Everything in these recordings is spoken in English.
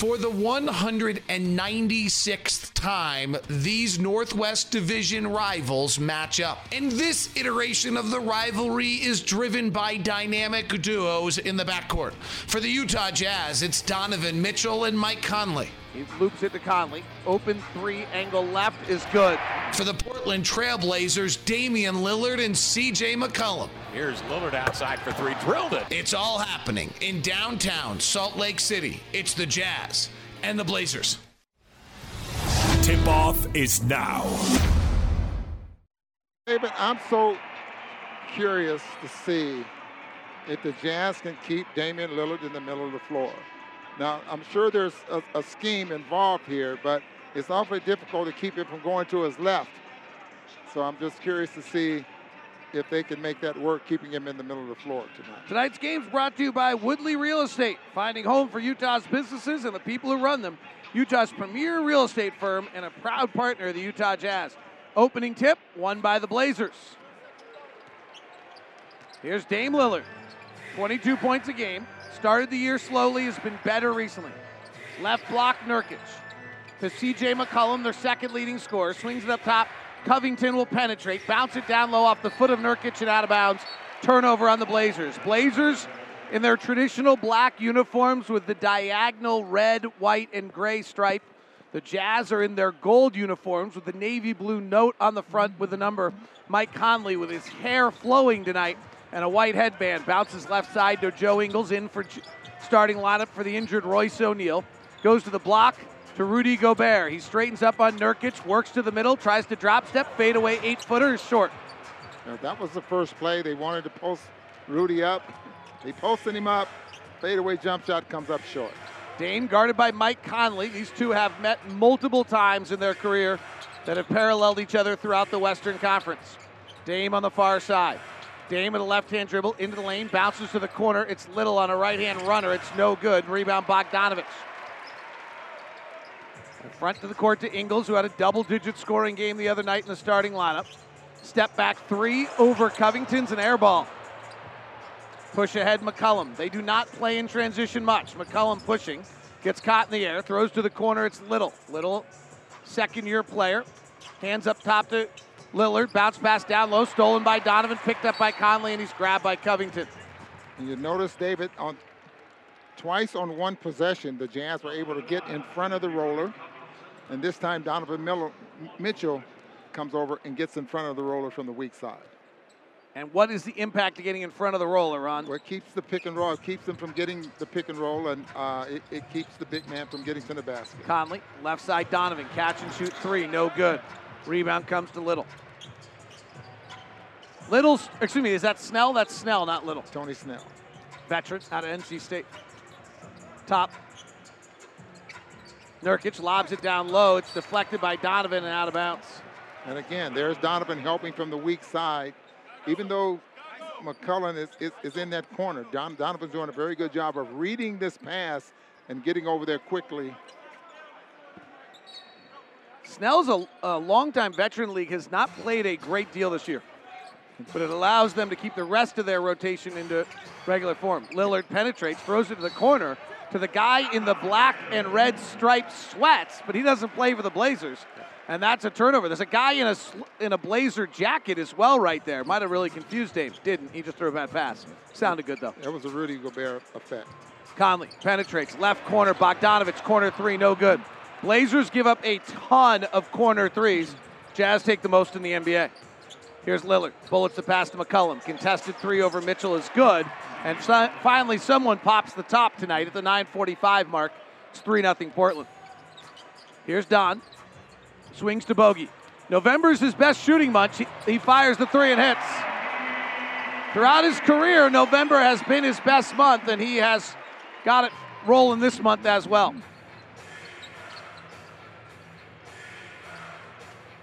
For the 196th time, these Northwest Division rivals match up. And this iteration of the rivalry is driven by dynamic duos in the backcourt. For the Utah Jazz, it's Donovan Mitchell and Mike Conley. He loops it to Conley. Open three, angle left is good. For the Portland Trailblazers, Damian Lillard and CJ McCollum. Here's Lillard outside for three. Drilled it. It's all happening in downtown Salt Lake City. It's the Jazz and the Blazers. Tip off is now. David, I'm so curious to see if the Jazz can keep Damian Lillard in the middle of the floor. Now, I'm sure there's a, a scheme involved here, but it's awfully difficult to keep him from going to his left. So I'm just curious to see if they can make that work, keeping him in the middle of the floor tonight. Tonight's game is brought to you by Woodley Real Estate, finding home for Utah's businesses and the people who run them. Utah's premier real estate firm and a proud partner of the Utah Jazz. Opening tip, won by the Blazers. Here's Dame Lillard, 22 points a game. Started the year slowly, has been better recently. Left block, Nurkic. To CJ McCollum, their second leading scorer. Swings it up top. Covington will penetrate. Bounce it down low off the foot of Nurkic and out of bounds. Turnover on the Blazers. Blazers in their traditional black uniforms with the diagonal red, white, and gray stripe. The Jazz are in their gold uniforms with the navy blue note on the front with the number. Mike Conley with his hair flowing tonight and a white headband. Bounces left side to Joe Ingles in for starting lineup for the injured Royce O'Neale. Goes to the block to Rudy Gobert. He straightens up on Nurkic, works to the middle, tries to drop step, fade away, eight footer is short. Now, that was the first play. They wanted to post Rudy up. They posted him up. Fadeaway jump shot comes up short. Dame guarded by Mike Conley. These two have met multiple times in their career that have paralleled each other throughout the Western Conference. Dame on the far side. Dame with a left hand dribble into the lane, bounces to the corner. It's Little on a right hand runner. It's no good. Rebound Bogdanovich. Front to the court to Ingles, who had a double digit scoring game the other night in the starting lineup. Step back three over Covington's an air ball. Push ahead McCollum. They do not play in transition much. McCollum pushing, gets caught in the air, throws to the corner. It's Little. Little, second year player. Hands up top to Lillard. Bounce pass down low, stolen by Donovan, picked up by Conley, and he's grabbed by Covington. And you notice, David, on twice on one possession, the Jazz were able to get in front of the roller. And this time, Donovan Miller, Mitchell comes over and gets in front of the roller from the weak side. And what is the impact of getting in front of the roller, Ron? Well, it keeps the pick and roll. It keeps them from getting the pick and roll, and uh, it, it, keeps the big man from getting to the basket. Conley, left side Donovan, catch and shoot three, no good. Rebound comes to Little. Little, excuse me, is that Snell? That's Snell, not Little. Tony Snell. Veteran out of NC State. Top. Nurkic lobs it down low. It's deflected by Donovan and out of bounds. And again, there's Donovan helping from the weak side. Even though McCollum is, is, is in that corner, Don, Donovan's doing a very good job of reading this pass and getting over there quickly. Snell's a, a longtime veteran league, has not played a great deal this year, but it allows them to keep the rest of their rotation into regular form. Lillard penetrates, throws it to the corner to the guy in the black and red striped sweats, but he doesn't play for the Blazers. And that's a turnover. There's a guy in a in a blazer jacket as well, right there. Might have really confused Dave. Didn't. He just threw a bad pass. Sounded good though. That was a Rudy Gobert effect. Conley penetrates left corner. Bogdanovich corner three, no good. Blazers give up a ton of corner threes. Jazz take the most in the NBA. Here's Lillard. Bullets the pass to McCollum. Contested three over Mitchell is good. And finally, someone pops the top tonight at the 9:45 mark. It's three 0 Portland. Here's Don. Swings to Bogey. November's his best shooting month. He, he fires the three and hits. Throughout his career, November has been his best month, and he has got it rolling this month as well.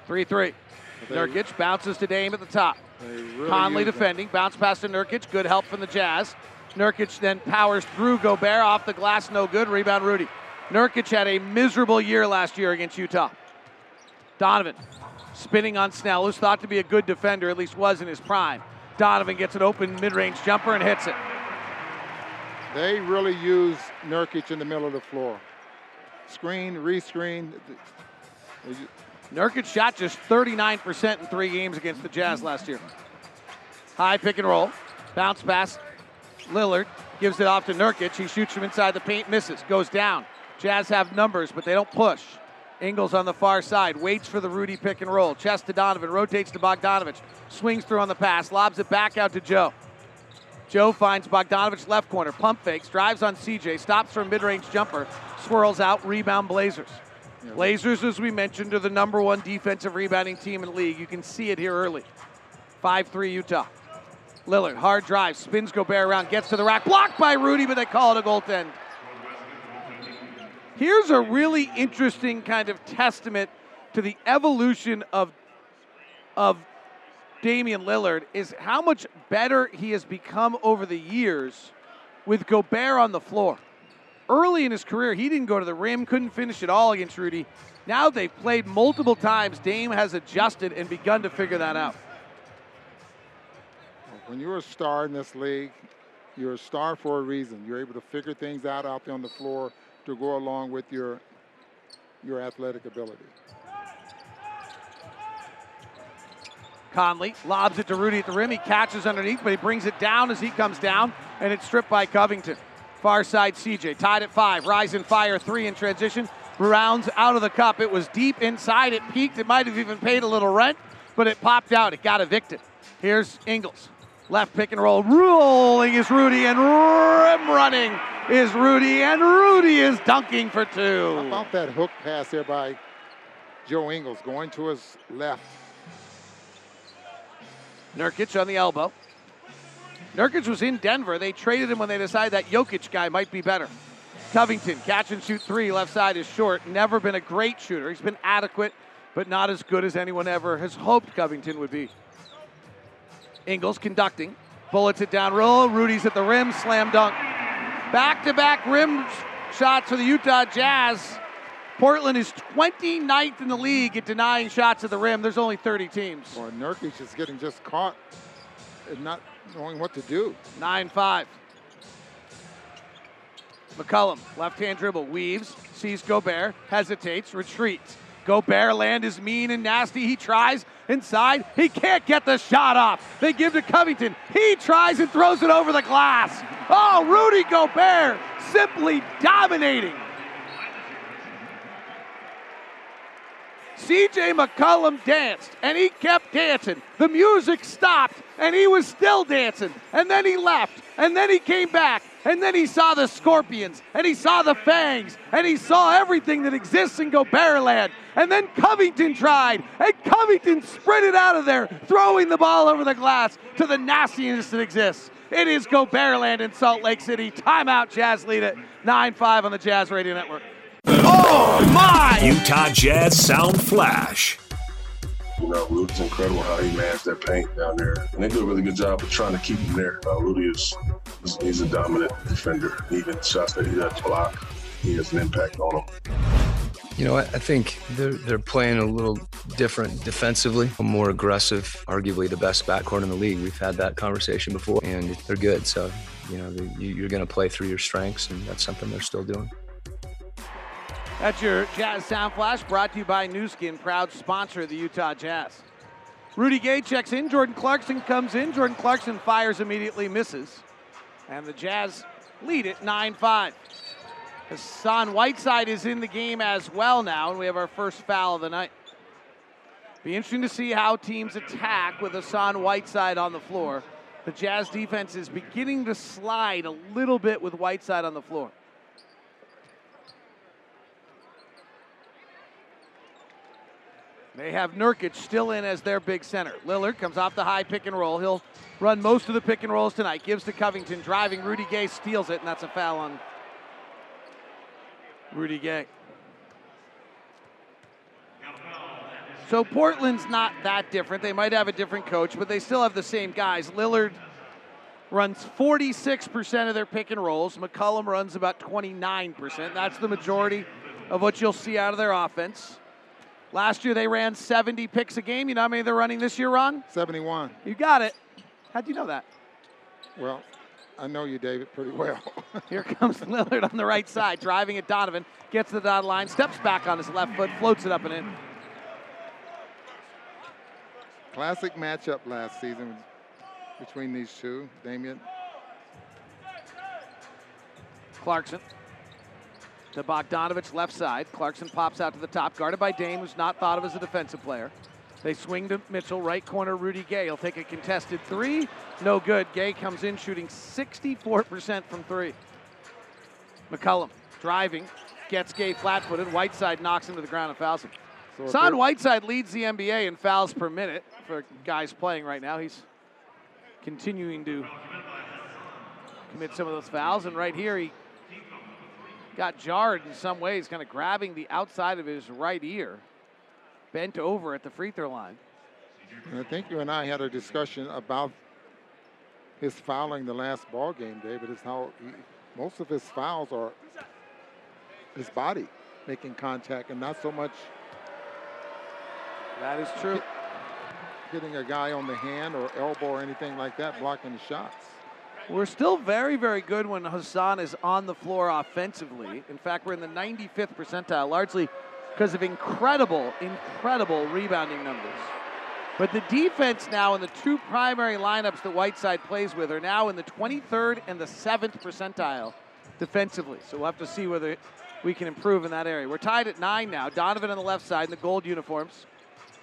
3 3. Nurkic bounces to Dame at the top. Really Conley defending. Bounce pass to Nurkic. Good help from the Jazz. Nurkic then powers through Gobert off the glass. No good. Rebound Rudy. Nurkic had a miserable year last year against Utah. Donovan spinning on Snell, who's thought to be a good defender, at least was in his prime. Donovan gets an open mid range jumper and hits it. They really use Nurkic in the middle of the floor. screen, rescreen. Nurkic shot just 39% in three games against the Jazz last year. High pick and roll. Bounce pass. Lillard gives it off to Nurkic. He shoots from inside the paint, misses, goes down. Jazz have numbers, but they don't push. Ingles on the far side, waits for the Rudy pick and roll. Chest to Donovan, rotates to Bogdanovich, swings through on the pass, lobs it back out to Joe. Joe finds Bogdanovich left corner, pump fakes, drives on CJ, stops for a mid range jumper, swirls out, rebound Blazers. Blazers, as we mentioned, are the number one defensive rebounding team in the league. You can see it here early. 5 3 Utah. Lillard, hard drive, spins Gobert around, gets to the rack, blocked by Rudy, but they call it a goaltend. Here's a really interesting kind of testament to the evolution of, of Damian Lillard is how much better he has become over the years with Gobert on the floor. Early in his career, he didn't go to the rim, couldn't finish it all against Rudy. Now they've played multiple times. Dame has adjusted and begun to figure that out. When you're a star in this league, you're a star for a reason. You're able to figure things out out there on the floor to go along with your your athletic ability. Conley lobs it to Rudy at the rim. He catches underneath, but he brings it down as he comes down, and it's stripped by Covington. Far side CJ tied at five. Rise and fire three in transition. Rounds out of the cup. It was deep inside. It peaked. It might have even paid a little rent, but it popped out. It got evicted. Here's Ingles. Left pick and roll. Rolling is Rudy and rim running is Rudy and Rudy is dunking for two. How about that hook pass there by Joe Ingles going to his left? Nurkic on the elbow. Nurkic was in Denver. They traded him when they decided that Jokic guy might be better. Covington, catch and shoot three. Left side is short. Never been a great shooter. He's been adequate, but not as good as anyone ever has hoped Covington would be. Ingles conducting. Bullets it down roll. Rudy's at the rim. Slam dunk. Back to back rim shots for the Utah Jazz. Portland is 29th in the league at denying shots at the rim. There's only 30 teams. Or Nurkic is getting just caught and not knowing what to do. 9 5. McCollum, left hand dribble, weaves, sees Gobert, hesitates, retreats. Gobert land is mean and nasty. He tries inside. He can't get the shot off. They give to Covington. He tries and throws it over the glass. Oh, Rudy Gobert simply dominating. CJ McCollum danced and he kept dancing. The music stopped and he was still dancing. And then he left and then he came back and then he saw the scorpions and he saw the fangs and he saw everything that exists in Gobert land. And then Covington tried and Covington sprinted out of there, throwing the ball over the glass to the nastiness that exists. It is Gobert land in Salt Lake City. Timeout, Jazz lead it 9 5 on the Jazz Radio Network. Oh my! Utah Jazz Sound Flash. You know, Rudy's incredible how he managed that paint down there. And they do a really good job of trying to keep him there. Uh, Rudy is, he's a dominant defender. Even shots that he does block, he has an impact on them. You know, I think they're, they're playing a little different defensively, more aggressive, arguably the best backcourt in the league. We've had that conversation before, and they're good. So, you know, you're going to play through your strengths, and that's something they're still doing. That's your Jazz Sound Flash brought to you by Nu Skin, proud sponsor of the Utah Jazz. Rudy Gay checks in. Jordan Clarkson comes in. Jordan Clarkson fires immediately, misses. And the Jazz lead it 9 5. Hassan Whiteside is in the game as well now, and we have our first foul of the night. Be interesting to see how teams attack with Hassan Whiteside on the floor. The Jazz defense is beginning to slide a little bit with Whiteside on the floor. They have Nurkic still in as their big center. Lillard comes off the high pick and roll. He'll run most of the pick and rolls tonight. Gives to Covington, driving. Rudy Gay steals it, and that's a foul on Rudy Gay. So Portland's not that different. They might have a different coach, but they still have the same guys. Lillard runs 46% of their pick and rolls. McCollum runs about 29%. That's the majority of what you'll see out of their offense. Last year they ran 70 picks a game. You know how many they're running this year, Ron? 71. You got it. How'd you know that? Well, I know you, David, pretty well. Here comes Lillard on the right side, driving at Donovan, gets to the dot line, steps back on his left foot, floats it up and in. Classic matchup last season between these two. Damian. Clarkson to Bogdanovich, left side. Clarkson pops out to the top, guarded by Dame, who's not thought of as a defensive player. They swing to Mitchell, right corner, Rudy Gay. He'll take a contested three. No good. Gay comes in shooting 64% from three. McCollum driving, gets Gay flat footed. Whiteside knocks him to the ground and fouls him. So Hassan Whiteside leads the NBA in fouls per minute for guys playing right now. He's continuing to commit some of those fouls. And right here, he got jarred in some ways, kind of grabbing the outside of his right ear, bent over at the free throw line. And I think you and I had a discussion about his fouling the last ball game, David, is how he, most of his fouls are his body making contact and not so much That is true. hitting a guy on the hand or elbow or anything like that, blocking the shots. We're still very, very good when Hassan is on the floor offensively. In fact, we're in the 95th percentile, largely because of incredible, incredible rebounding numbers. But the defense now in the two primary lineups that Whiteside plays with are now in the 23rd and the 7th percentile defensively. So we'll have to see whether we can improve in that area. We're tied at nine now. Donovan on the left side in the gold uniforms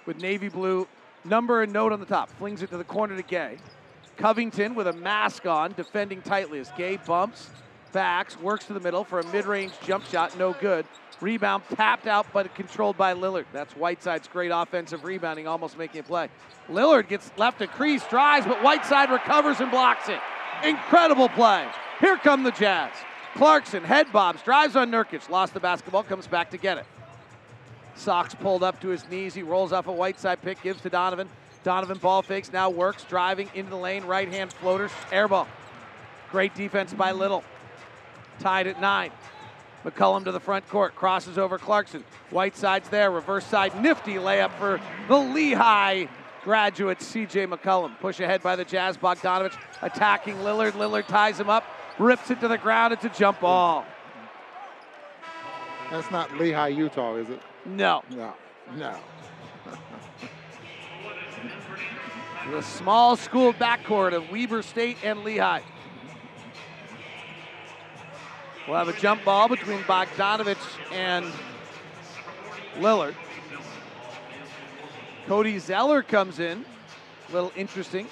with navy blue number and note on the top. Flings it to the corner to Gay. Covington with a mask on, defending tightly as Gay bumps, backs, works to the middle for a mid range jump shot, no good. Rebound tapped out, but controlled by Lillard. That's Whiteside's great offensive rebounding, almost making a play. Lillard gets left to crease, drives, but Whiteside recovers and blocks it. Incredible play. Here come the Jazz. Clarkson, head bobs, drives on Nurkic, lost the basketball, comes back to get it. Socks pulled up to his knees. He rolls off a Whiteside pick, gives to Donovan. Donovan ball fakes, now works, driving into the lane, right hand floater, air ball. Great defense by Little. Tied at nine. McCollum to the front court, crosses over Clarkson. Whiteside's there, reverse side, nifty layup for the Lehigh graduate CJ McCollum. Push ahead by the Jazz, Bogdanovich attacking Lillard. Lillard ties him up, rips it to the ground. It's a jump ball. That's not Lehigh, Utah, is it? No. No, no. The small school backcourt of Weber State and Lehigh. We'll have a jump ball between Bogdanovich and Lillard. Cody Zeller comes in. A little interesting.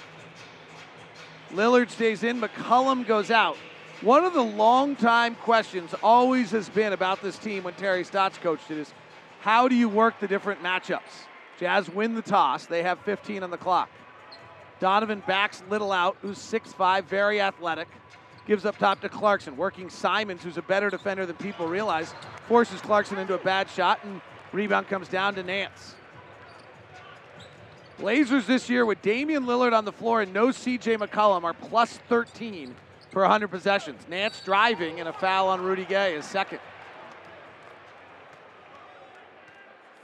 Lillard stays in, McCollum goes out. One of the long-time questions always has been about this team when Terry Stotts coached it is how do you work the different matchups? Jazz win the toss. They have 15 on the clock. Donovan backs Little out, who's 6'5, very athletic. Gives up top to Clarkson, working Simons, who's a better defender than people realize. Forces Clarkson into a bad shot, and rebound comes down to Nance. Blazers this year with Damian Lillard on the floor and no CJ McCollum are plus 13 per 100 possessions. Nance driving and a foul on Rudy Gay is second.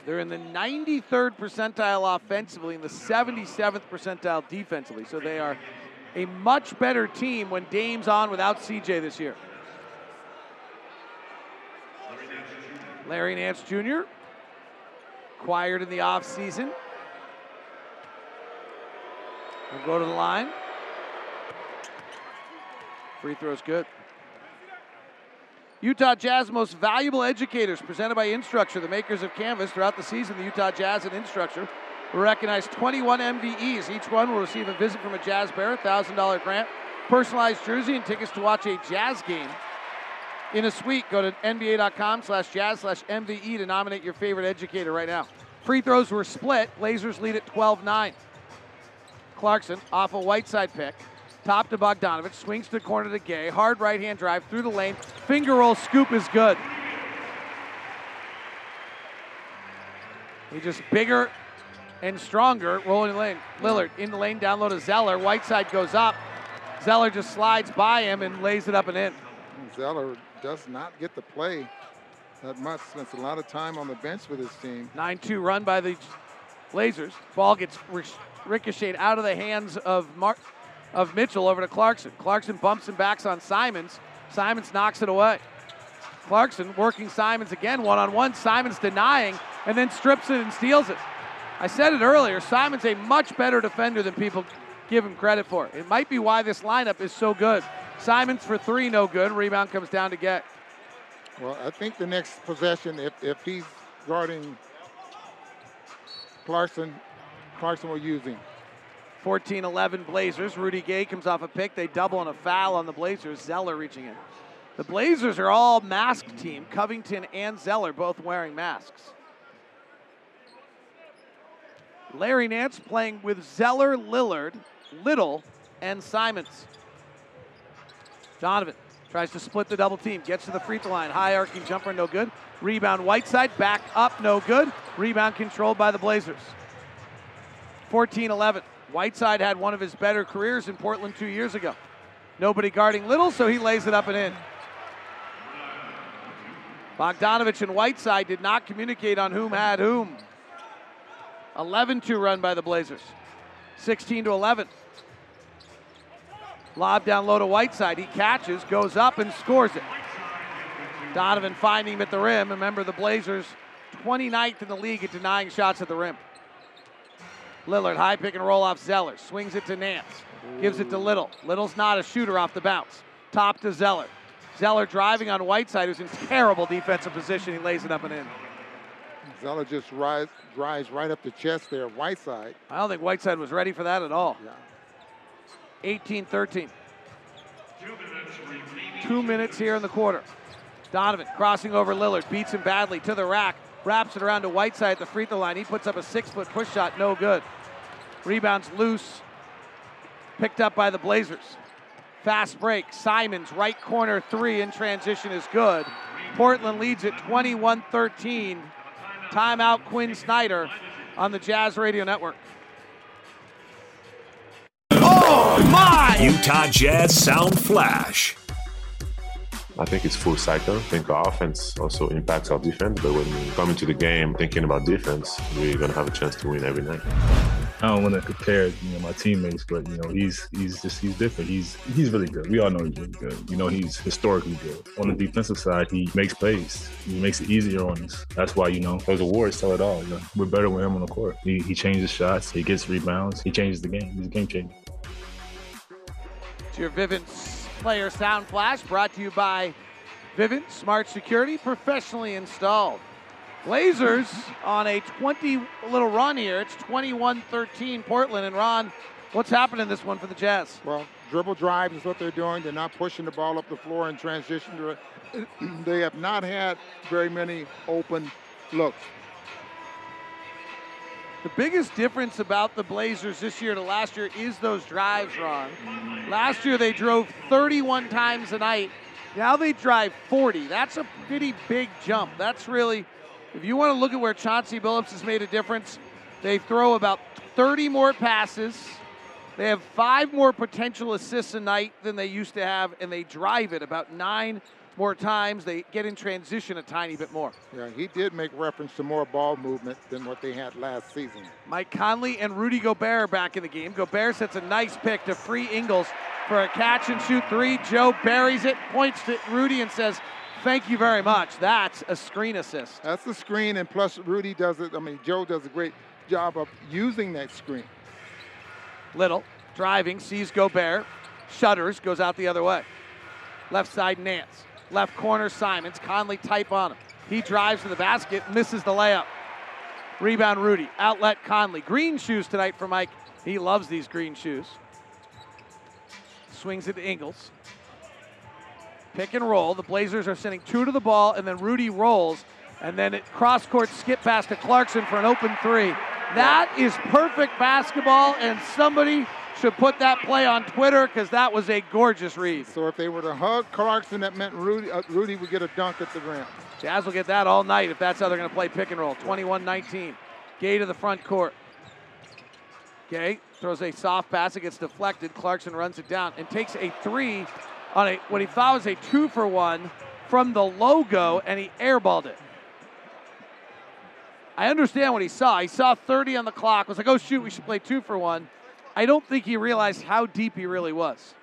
They're in the 93rd percentile offensively and the 77th percentile defensively. So they are a much better team when Dame's on without CJ this year. Larry Nance Jr., acquired in the offseason. We'll go to the line. Free throw's good. Utah Jazz most valuable educators presented by Instructure, the makers of Canvas. Throughout the season, the Utah Jazz and Instructure will recognize 21 MVEs. Each one will receive a visit from a Jazz Bear, $1,000 grant, personalized jersey, and tickets to watch a Jazz game in a suite. Go to nba.com slash jazz slash MVE to nominate your favorite educator right now. Free throws were split. Blazers lead at 12-9. Clarkson off a Whiteside pick. Top to Bogdanovich, swings to the corner to Gay. Hard right hand drive through the lane. Finger roll scoop is good. He just bigger and stronger, rolling the lane. Lillard in the lane, down low to Zeller. Whiteside goes up. Zeller just slides by him and lays it up and in. Zeller does not get the play that much. Spends a lot of time on the bench with his team. 9 2 run by the Blazers. Ball gets ricocheted out of the hands of Mark of Mitchell over to Clarkson. Clarkson bumps and backs on Simons. Simons knocks it away. Clarkson working Simons again, one on one. Simons denying and then strips it and steals it. I said it earlier, Simon's a much better defender than people give him credit for. It might be why this lineup is so good. Simons for three, no good. Rebound comes down to get. Well, I think the next possession, if, if he's guarding Clarkson, Clarkson will use him. 14 11 Blazers. Rudy Gay comes off a pick. They double and a foul on the Blazers. Zeller reaching in. The Blazers are all masked team. Covington and Zeller both wearing masks. Larry Nance playing with Zeller, Lillard, Little, and Simons. Donovan tries to split the double team, gets to the free throw line. High arcing jumper, no good. Rebound Whiteside, back up, no good. Rebound controlled by the Blazers. 14 11. Whiteside had one of his better careers in Portland two years ago. Nobody guarding Little, so he lays it up and in. Bogdanovich and Whiteside did not communicate on whom had whom. 11 2 run by the Blazers. 16 to 11. Lob down low to Whiteside. He catches, goes up, and scores it. Donovan finding him at the rim. Remember, the Blazers 29th in the league at denying shots at the rim. Lillard, high pick and roll off Zeller. Swings it to Nance. Gives it to Little. Little's not a shooter off the bounce. Top to Zeller. Zeller driving on Whiteside, who's in terrible defensive position. He lays it up and in. Zeller just rise, drives right up the chest there, Whiteside. I don't think Whiteside was ready for that at all. Yeah. 18 13. Two minutes here in the quarter. Donovan crossing over Lillard, beats him badly to the rack, wraps it around to Whiteside at the free throw line. He puts up a six foot push shot, no good. Rebounds loose, picked up by the Blazers. Fast break. Simons, right corner three in transition is good. Portland leads it 21 13. Timeout, Quinn Snyder on the Jazz Radio Network. Oh my! Utah Jazz Sound Flash. I think it's full cycle. I think our offense also impacts our defense, but when we come into the game thinking about defense, we're gonna have a chance to win every night. I don't want to compare, you know, my teammates, but you know, he's he's just he's different. He's he's really good. We all know he's really good. You know, he's historically good. On the defensive side, he makes plays. He makes it easier on us. That's why you know those awards tell it all. You know, we're better with him on the court. He, he changes shots. He gets rebounds. He changes the game. He's a game changer. It's your Vivint Player Sound Flash brought to you by Vivint Smart Security, professionally installed. Blazers on a 20 little run here. It's 21 13 Portland. And Ron, what's happening in this one for the Jazz? Well, dribble drives is what they're doing. They're not pushing the ball up the floor in transition they have not had very many open looks. The biggest difference about the Blazers this year to last year is those drives, Ron. Last year they drove 31 times a night. Now they drive 40. That's a pretty big jump. That's really, if you want to look at where Chauncey Billups has made a difference, they throw about 30 more passes. They have five more potential assists a night than they used to have, and they drive it about nine more times. They get in transition a tiny bit more. Yeah, he did make reference to more ball movement than what they had last season. Mike Conley and Rudy Gobert are back in the game. Gobert sets a nice pick to free Ingles for a catch and shoot three. Joe buries it, points to Rudy, and says, Thank you very much. That's a screen assist. That's the screen, and plus Rudy does it. I mean, Joe does a great job of using that screen. Little driving, sees Gobert, shutters, goes out the other way. Left side, Nance. Left corner, Simons. Conley type on him. He drives to the basket, misses the layup. Rebound, Rudy. Outlet, Conley. Green shoes tonight for Mike. He loves these green shoes. Swings it to Ingles. Pick and roll. The Blazers are sending two to the ball, and then Rudy rolls, and then it cross court skip pass to Clarkson for an open three. That is perfect basketball, and somebody should put that play on Twitter because that was a gorgeous read. So if they were to hug Clarkson, that meant Rudy, uh, Rudy would get a dunk at the rim. Jazz will get that all night if that's how they're going to play pick and roll. 21 19. Gay to the front court. Gay throws a soft pass. It gets deflected. Clarkson runs it down and takes a three on a what he thought was a two for one from the logo, and he airballed it. I understand what he saw. He saw 30 on the clock. Was like, oh shoot, we should play two for one. I don't think he realized how deep he really was.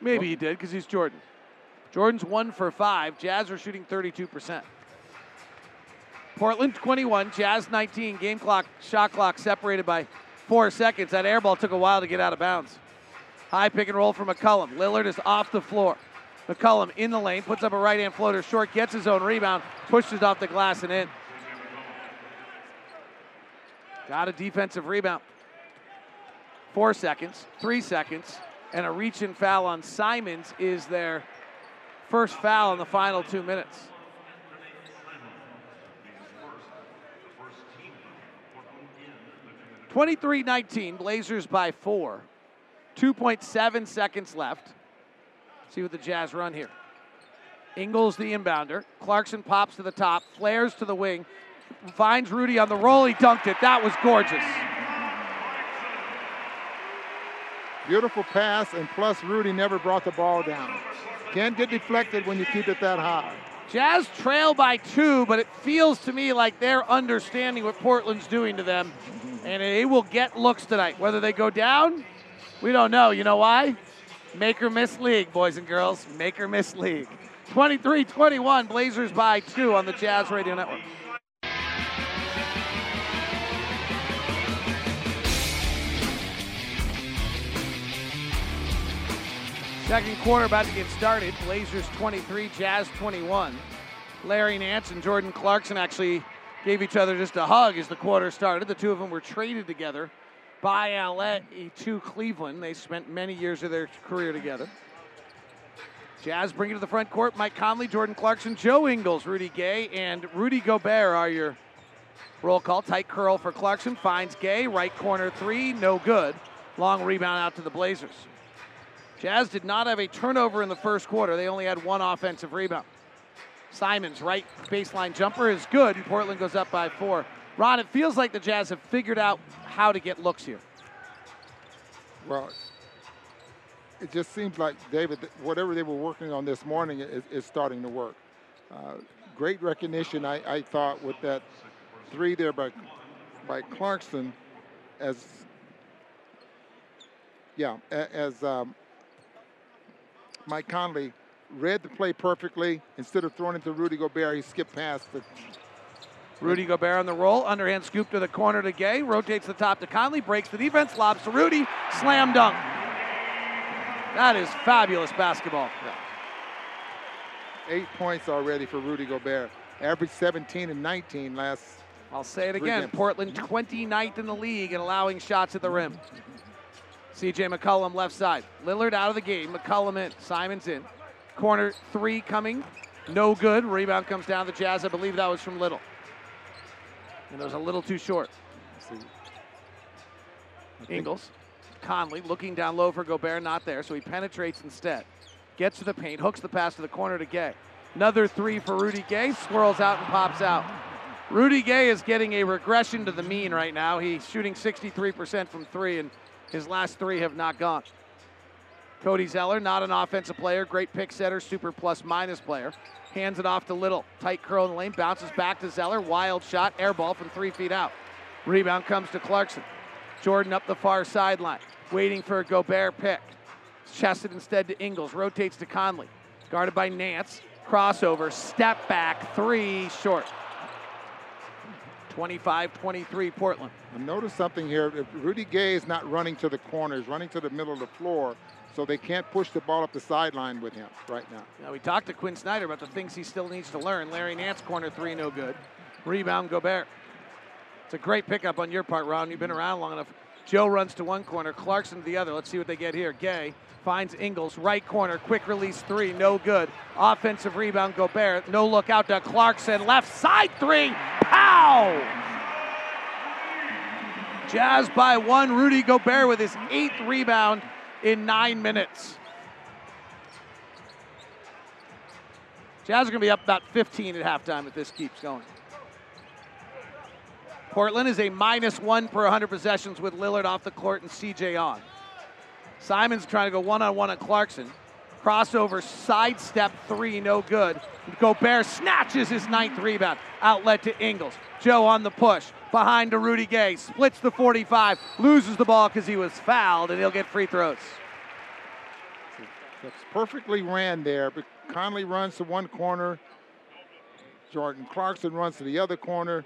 Maybe he did because he's Jordan. Jordan's one for five. Jazz are shooting 32%. Portland 21, Jazz 19. Game clock, shot clock separated by four seconds. That air ball took a while to get out of bounds. High pick and roll for McCollum. Lillard is off the floor. McCollum in the lane, puts up a right hand floater short, gets his own rebound, pushes off the glass and in. Got a defensive rebound. Four seconds, three seconds, and a reach and foul on Simons is their first foul in the final two minutes. Twenty-three nineteen, Blazers by four. 2.7 seconds left. See what the Jazz run here. Ingles the inbounder. Clarkson pops to the top, flares to the wing, finds Rudy on the roll. He dunked it. That was gorgeous. Beautiful pass, and plus Rudy never brought the ball down. Can't get deflected when you keep it that high. Jazz trail by two, but it feels to me like they're understanding what Portland's doing to them, and they will get looks tonight. Whether they go down, we don't know. You know why? Make or miss league, boys and girls. Make or miss league. 23 21, Blazers by two on the Jazz Radio Network. Second quarter about to get started. Blazers 23, Jazz 21. Larry Nance and Jordan Clarkson actually gave each other just a hug as the quarter started. The two of them were traded together by LA to Cleveland. They spent many years of their career together. Jazz bring it to the front court. Mike Conley, Jordan Clarkson, Joe Ingles, Rudy Gay, and Rudy Gobert are your roll call. Tight curl for Clarkson. Finds Gay. Right corner three. No good. Long rebound out to the Blazers. Jazz did not have a turnover in the first quarter. They only had one offensive rebound. Simons, right baseline jumper is good, and Portland goes up by four. Ron, it feels like the Jazz have figured out how to get looks here. Well, it just seems like David, whatever they were working on this morning is, is starting to work. Uh, great recognition, I, I, thought, with that three there by by Clarkson, as yeah, as um, Mike Conley read the play perfectly. Instead of throwing it to Rudy Gobert, he skipped past the. Rudy Gobert on the roll, underhand scoop to the corner to Gay, rotates the top to Conley, breaks the defense, lobs to Rudy, slam dunk. That is fabulous basketball. Eight points already for Rudy Gobert. Average 17 and 19 last. I'll say it again. Portland 29th in the league in allowing shots at the rim. CJ McCollum left side. Lillard out of the game. McCollum in. Simons in. Corner three coming. No good. Rebound comes down the Jazz. I believe that was from Little. And it was a little too short. Ingles. Conley looking down low for Gobert, not there, so he penetrates instead. Gets to the paint, hooks the pass to the corner to Gay. Another three for Rudy Gay, swirls out and pops out. Rudy Gay is getting a regression to the mean right now. He's shooting 63% from three, and his last three have not gone. Cody Zeller, not an offensive player, great pick setter, super plus minus player. Hands it off to Little. Tight curl in the lane, bounces back to Zeller. Wild shot, air ball from three feet out. Rebound comes to Clarkson. Jordan up the far sideline, waiting for a Gobert pick. Chested instead to Ingles, rotates to Conley. Guarded by Nance. Crossover, step back, three short. 25 23 Portland. And notice something here. If Rudy Gay is not running to the corners, running to the middle of the floor, so they can't push the ball up the sideline with him right now. Now, we talked to Quinn Snyder about the things he still needs to learn. Larry Nance, corner three, no good. Rebound, Gobert. It's a great pickup on your part, Ron. You've been around long enough. Joe runs to one corner, Clarkson to the other. Let's see what they get here. Gay finds Ingles, right corner, quick release three, no good. Offensive rebound, Gobert. No look out to Clarkson, left side three. Pow! Jazz by one. Rudy Gobert with his eighth rebound in nine minutes. Jazz are going to be up about 15 at halftime if this keeps going. Portland is a minus one per 100 possessions with Lillard off the court and CJ on. Simons trying to go one on one on Clarkson. Crossover, sidestep three, no good. Gobert snatches his ninth rebound. Outlet to Ingles. Joe on the push. behind to Rudy Gay. Splits the 45, loses the ball because he was fouled, and he'll get free throws. That's perfectly ran there. But Conley runs to one corner. Jordan Clarkson runs to the other corner.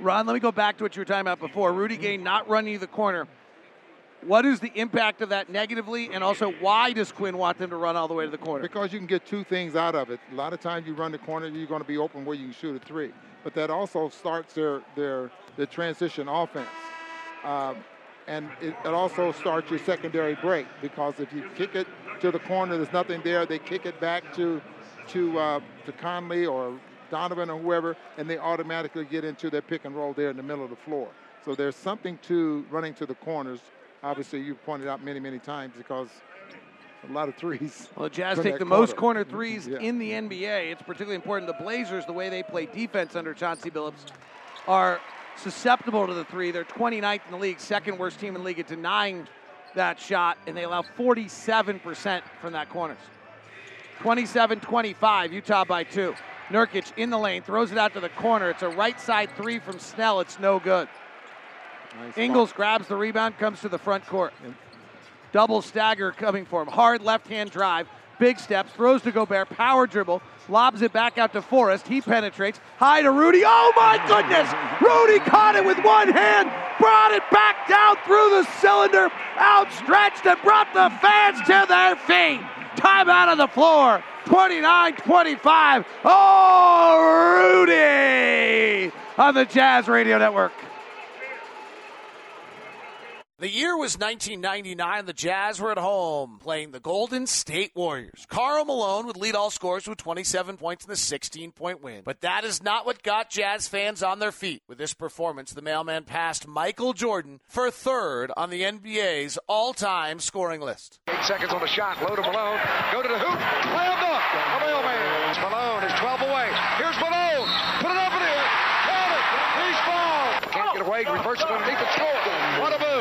Ron, let me go back to what you were talking about before. Rudy Gay not running the corner. What is the impact of that negatively, and also why does Quinn want them to run all the way to the corner? Because you can get two things out of it. A lot of times you run the corner, you're going to be open where you can shoot a three. But that also starts their their, their transition offense. Um, and it, it, also starts your secondary break because if you kick it to the corner, there's nothing there. They kick it back to to uh, to Conley or Donovan or whoever, and they automatically get into their pick and roll there in the middle of the floor. So there's something to running to the corners obviously you pointed out many, many times because a lot of threes. Well, the Jazz take the most corner threes yeah. in the NBA. It's particularly important. The Blazers, the way they play defense under Chauncey Billups, are susceptible to the three. They're 29th in the league, second worst team in the league at denying that shot, and they allow 47% from that corners. 27 25, Utah by two. Nurkic in the lane, throws it out to the corner. It's a right side three from Snell. It's no good. Nice Ingles grabs the rebound, comes to the front court. Double stagger coming for him. Hard left hand drive. Big steps, throws to Gobert, power dribble, lobs it back out to Forrest. He penetrates. High to Rudy. Oh my goodness! Rudy caught it with one hand, brought it back down through the cylinder, outstretched, and brought the fans to their feet. Time out on the floor. 29 25. Oh, Rudy on the Jazz Radio Network. The year was 1999. The Jazz were at home playing the Golden State Warriors. Karl Malone would lead all scores with 27 points in the 16 point win. But that is not what got Jazz fans on their feet. With this performance, the mailman passed Michael Jordan for third on the NBA's all time scoring list. Eight seconds on the shot. Low to Malone. Go to the hoop. Slam dunk. The mailman. It's Malone is 12 away. Here's Malone. Put it up in air. Count it. He's fouled. Can't get away. Reverses underneath the score. What a move.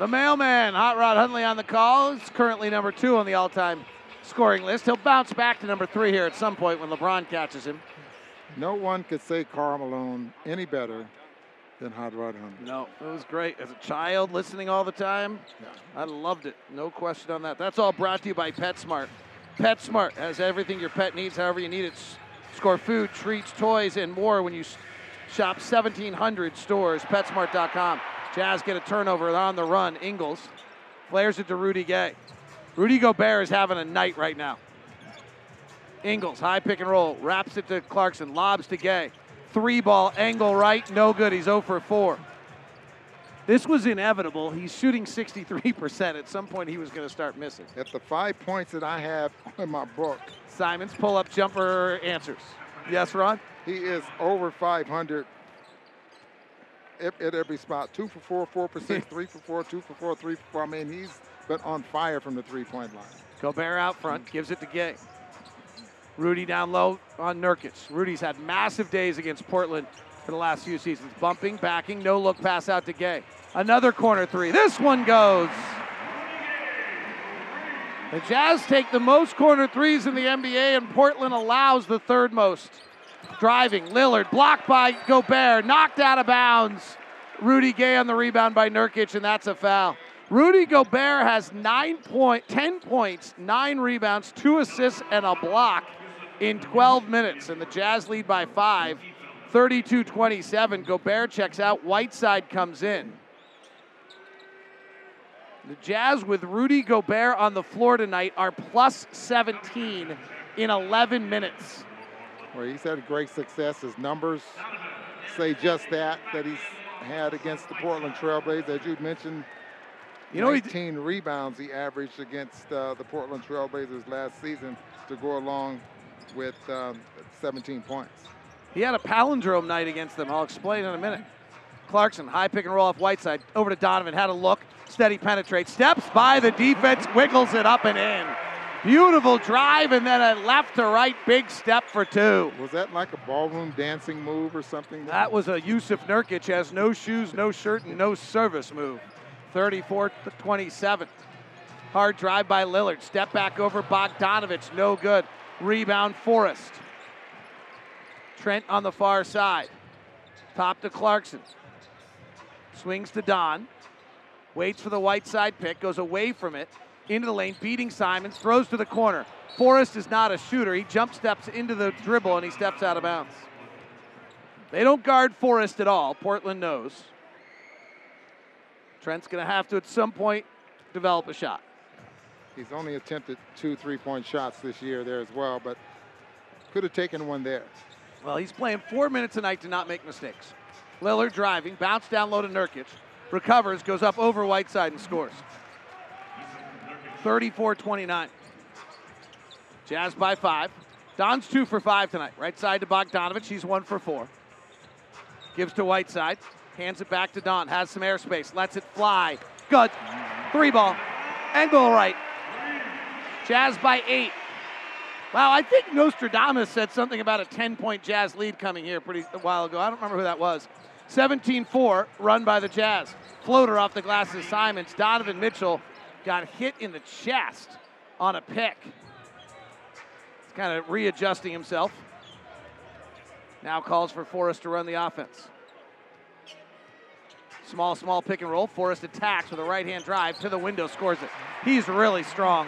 The mailman, Hot Rod Hundley on the call. He's currently number two on the all time scoring list. He'll bounce back to number three here at some point when LeBron catches him. No one could say Karl Malone any better than Hot Rod Hundley. No, it was great. As a child, listening all the time, yeah. I loved it. No question on that. That's all brought to you by PetSmart. PetSmart has everything your pet needs, however you need it. Score food, treats, toys, and more when you shop 1,700 stores. PetSmart.com. Jazz get a turnover on the run. Ingles flares it to Rudy Gay. Rudy Gobert is having a night right now. Ingles, high pick and roll, wraps it to Clarkson, lobs to Gay. Three ball, angle right, no good. He's 0 for 4. This was inevitable. He's shooting 63%. At some point, he was going to start missing. At the five points that I have in my book, Simons pull up jumper answers. Yes, Ron? He is over 500 at every spot. Two for four, four for six, three for four, two for four, three for four. I mean, he's been on fire from the three-point line. Gobert out front, gives it to Gay. Rudy down low on Nurkic. Rudy's had massive days against Portland for the last few seasons. Bumping, backing, no look pass out to Gay. Another corner three. This one goes. The Jazz take the most corner threes in the NBA, and Portland allows the third most. Driving, Lillard blocked by Gobert, knocked out of bounds. Rudy Gay on the rebound by Nurkic, and that's a foul. Rudy Gobert has nine point, 10 points, nine rebounds, two assists, and a block in 12 minutes. And the Jazz lead by five, 32 27. Gobert checks out, Whiteside comes in. The Jazz with Rudy Gobert on the floor tonight are plus 17 in 11 minutes where he's had great success. His numbers say just that, that he's had against the Portland Trailblazers. As you mentioned, you know, 18 he rebounds he averaged against uh, the Portland Trailblazers last season to go along with um, 17 points. He had a palindrome night against them. I'll explain in a minute. Clarkson, high pick and roll off Whiteside. Over to Donovan, had a look. Steady penetrate. Steps by the defense, wiggles it up and in. Beautiful drive and then a left to right big step for two. Was that like a ballroom dancing move or something? That was a Jusuf Nurkic has no shoes, no shirt, and no service move. 34 27. Hard drive by Lillard. Step back over Bogdanovich. No good. Rebound Forrest. Trent on the far side. Top to Clarkson. Swings to Don. Waits for the Whiteside pick. Goes away from it. Into the lane. Beating Simons. Throws to the corner. Forrest is not a shooter. He jump steps into the dribble and he steps out of bounds. They don't guard Forrest at all. Portland knows. Trent's going to have to at some point develop a shot. He's only attempted two three-point shots this year there as well, but could have taken one there. Well, he's playing four minutes a night to not make mistakes. Lillard driving, bounce down low to Nurkic, recovers, goes up over Whiteside and scores. 34-29. Jazz by five. Don's two for five tonight. Right side to Bogdanovich. He's one for four. Gives to Whiteside. Hands it back to Don. Has some airspace. Lets it fly. Good. Three ball. Angle right. Jazz by eight. Wow, I think Nostradamus said something about a 10 point Jazz lead coming here pretty a while ago. I don't remember who that was. 17 4, run by the Jazz. Floater off the glass glasses, Simons. Donovan Mitchell got hit in the chest on a pick. He's kind of readjusting himself. Now calls for Forrest to run the offense. Small, small pick and roll. Forrest attacks with a right hand drive to the window, scores it. He's really strong.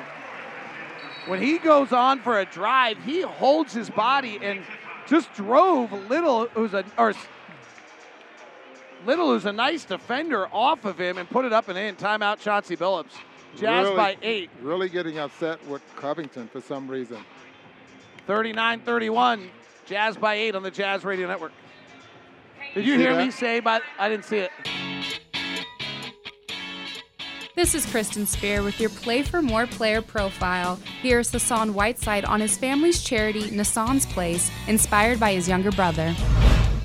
When he goes on for a drive, he holds his body and just drove Little, who's a or Little, who's a nice defender, off of him and put it up and in. Timeout, Chauncey Billups. Jazz really, by eight. Really getting upset with Covington for some reason. 39 31. Jazz by eight on the Jazz Radio Network. Did you See hear that? me say, but I didn't see it? This is Kristen Spear with your Play for More player profile. Here's Hassan Whiteside on his family's charity, Nassan's Place, inspired by his younger brother.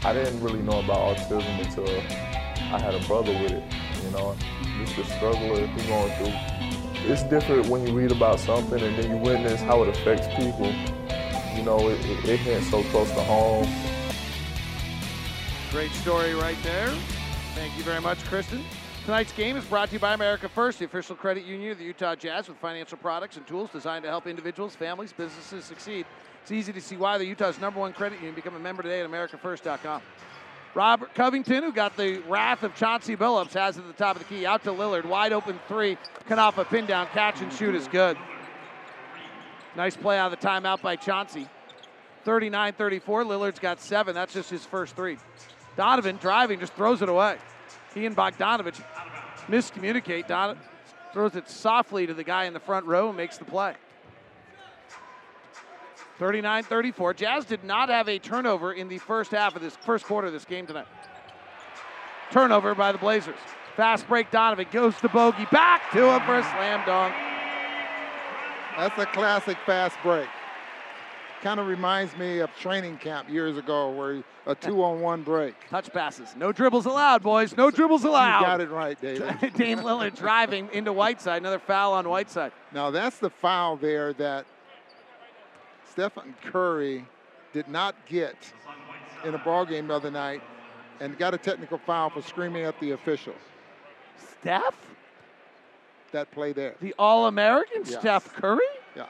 I didn't really know about autism until I had a brother with it. You know, just the struggle that he's going through. It's different when you read about something and then you witness how it affects people. You know, it, it, it hits so close to home. Great story right there. Thank you very much, Kristen. Tonight's game is brought to you by America First, the official credit union of the Utah Jazz, with financial products and tools designed to help individuals, families, businesses succeed. It's easy to see why the Utah's number one credit union. Become a member today at AmericaFirst.com. Robert Covington, who got the wrath of Chauncey Billups, has it at the top of the key. Out to Lillard, wide open three. Kanafa pin down, catch and shoot is good. Nice play out of the timeout by Chauncey. 39 34. Lillard's got seven. That's just his first three. Donovan driving, just throws it away. He and Bogdanovich miscommunicate. Don throws it softly to the guy in the front row and makes the play. 39 34. Jazz did not have a turnover in the first half of this first quarter of this game tonight. Turnover by the Blazers. Fast break, Donovan goes to Bogey. Back to him for a slam dunk. That's a classic fast break. Kind of reminds me of training camp years ago where a two on one break. Touch passes. No dribbles allowed, boys. No dribbles allowed. You got it right, David. Dame Lillard driving into Whiteside. Another foul on Whiteside. Now that's the foul there that Stephen Curry did not get in a ball game the other night and got a technical foul for screaming at the official. Steph? That play there. The All American Yes. Steph Curry? Yeah.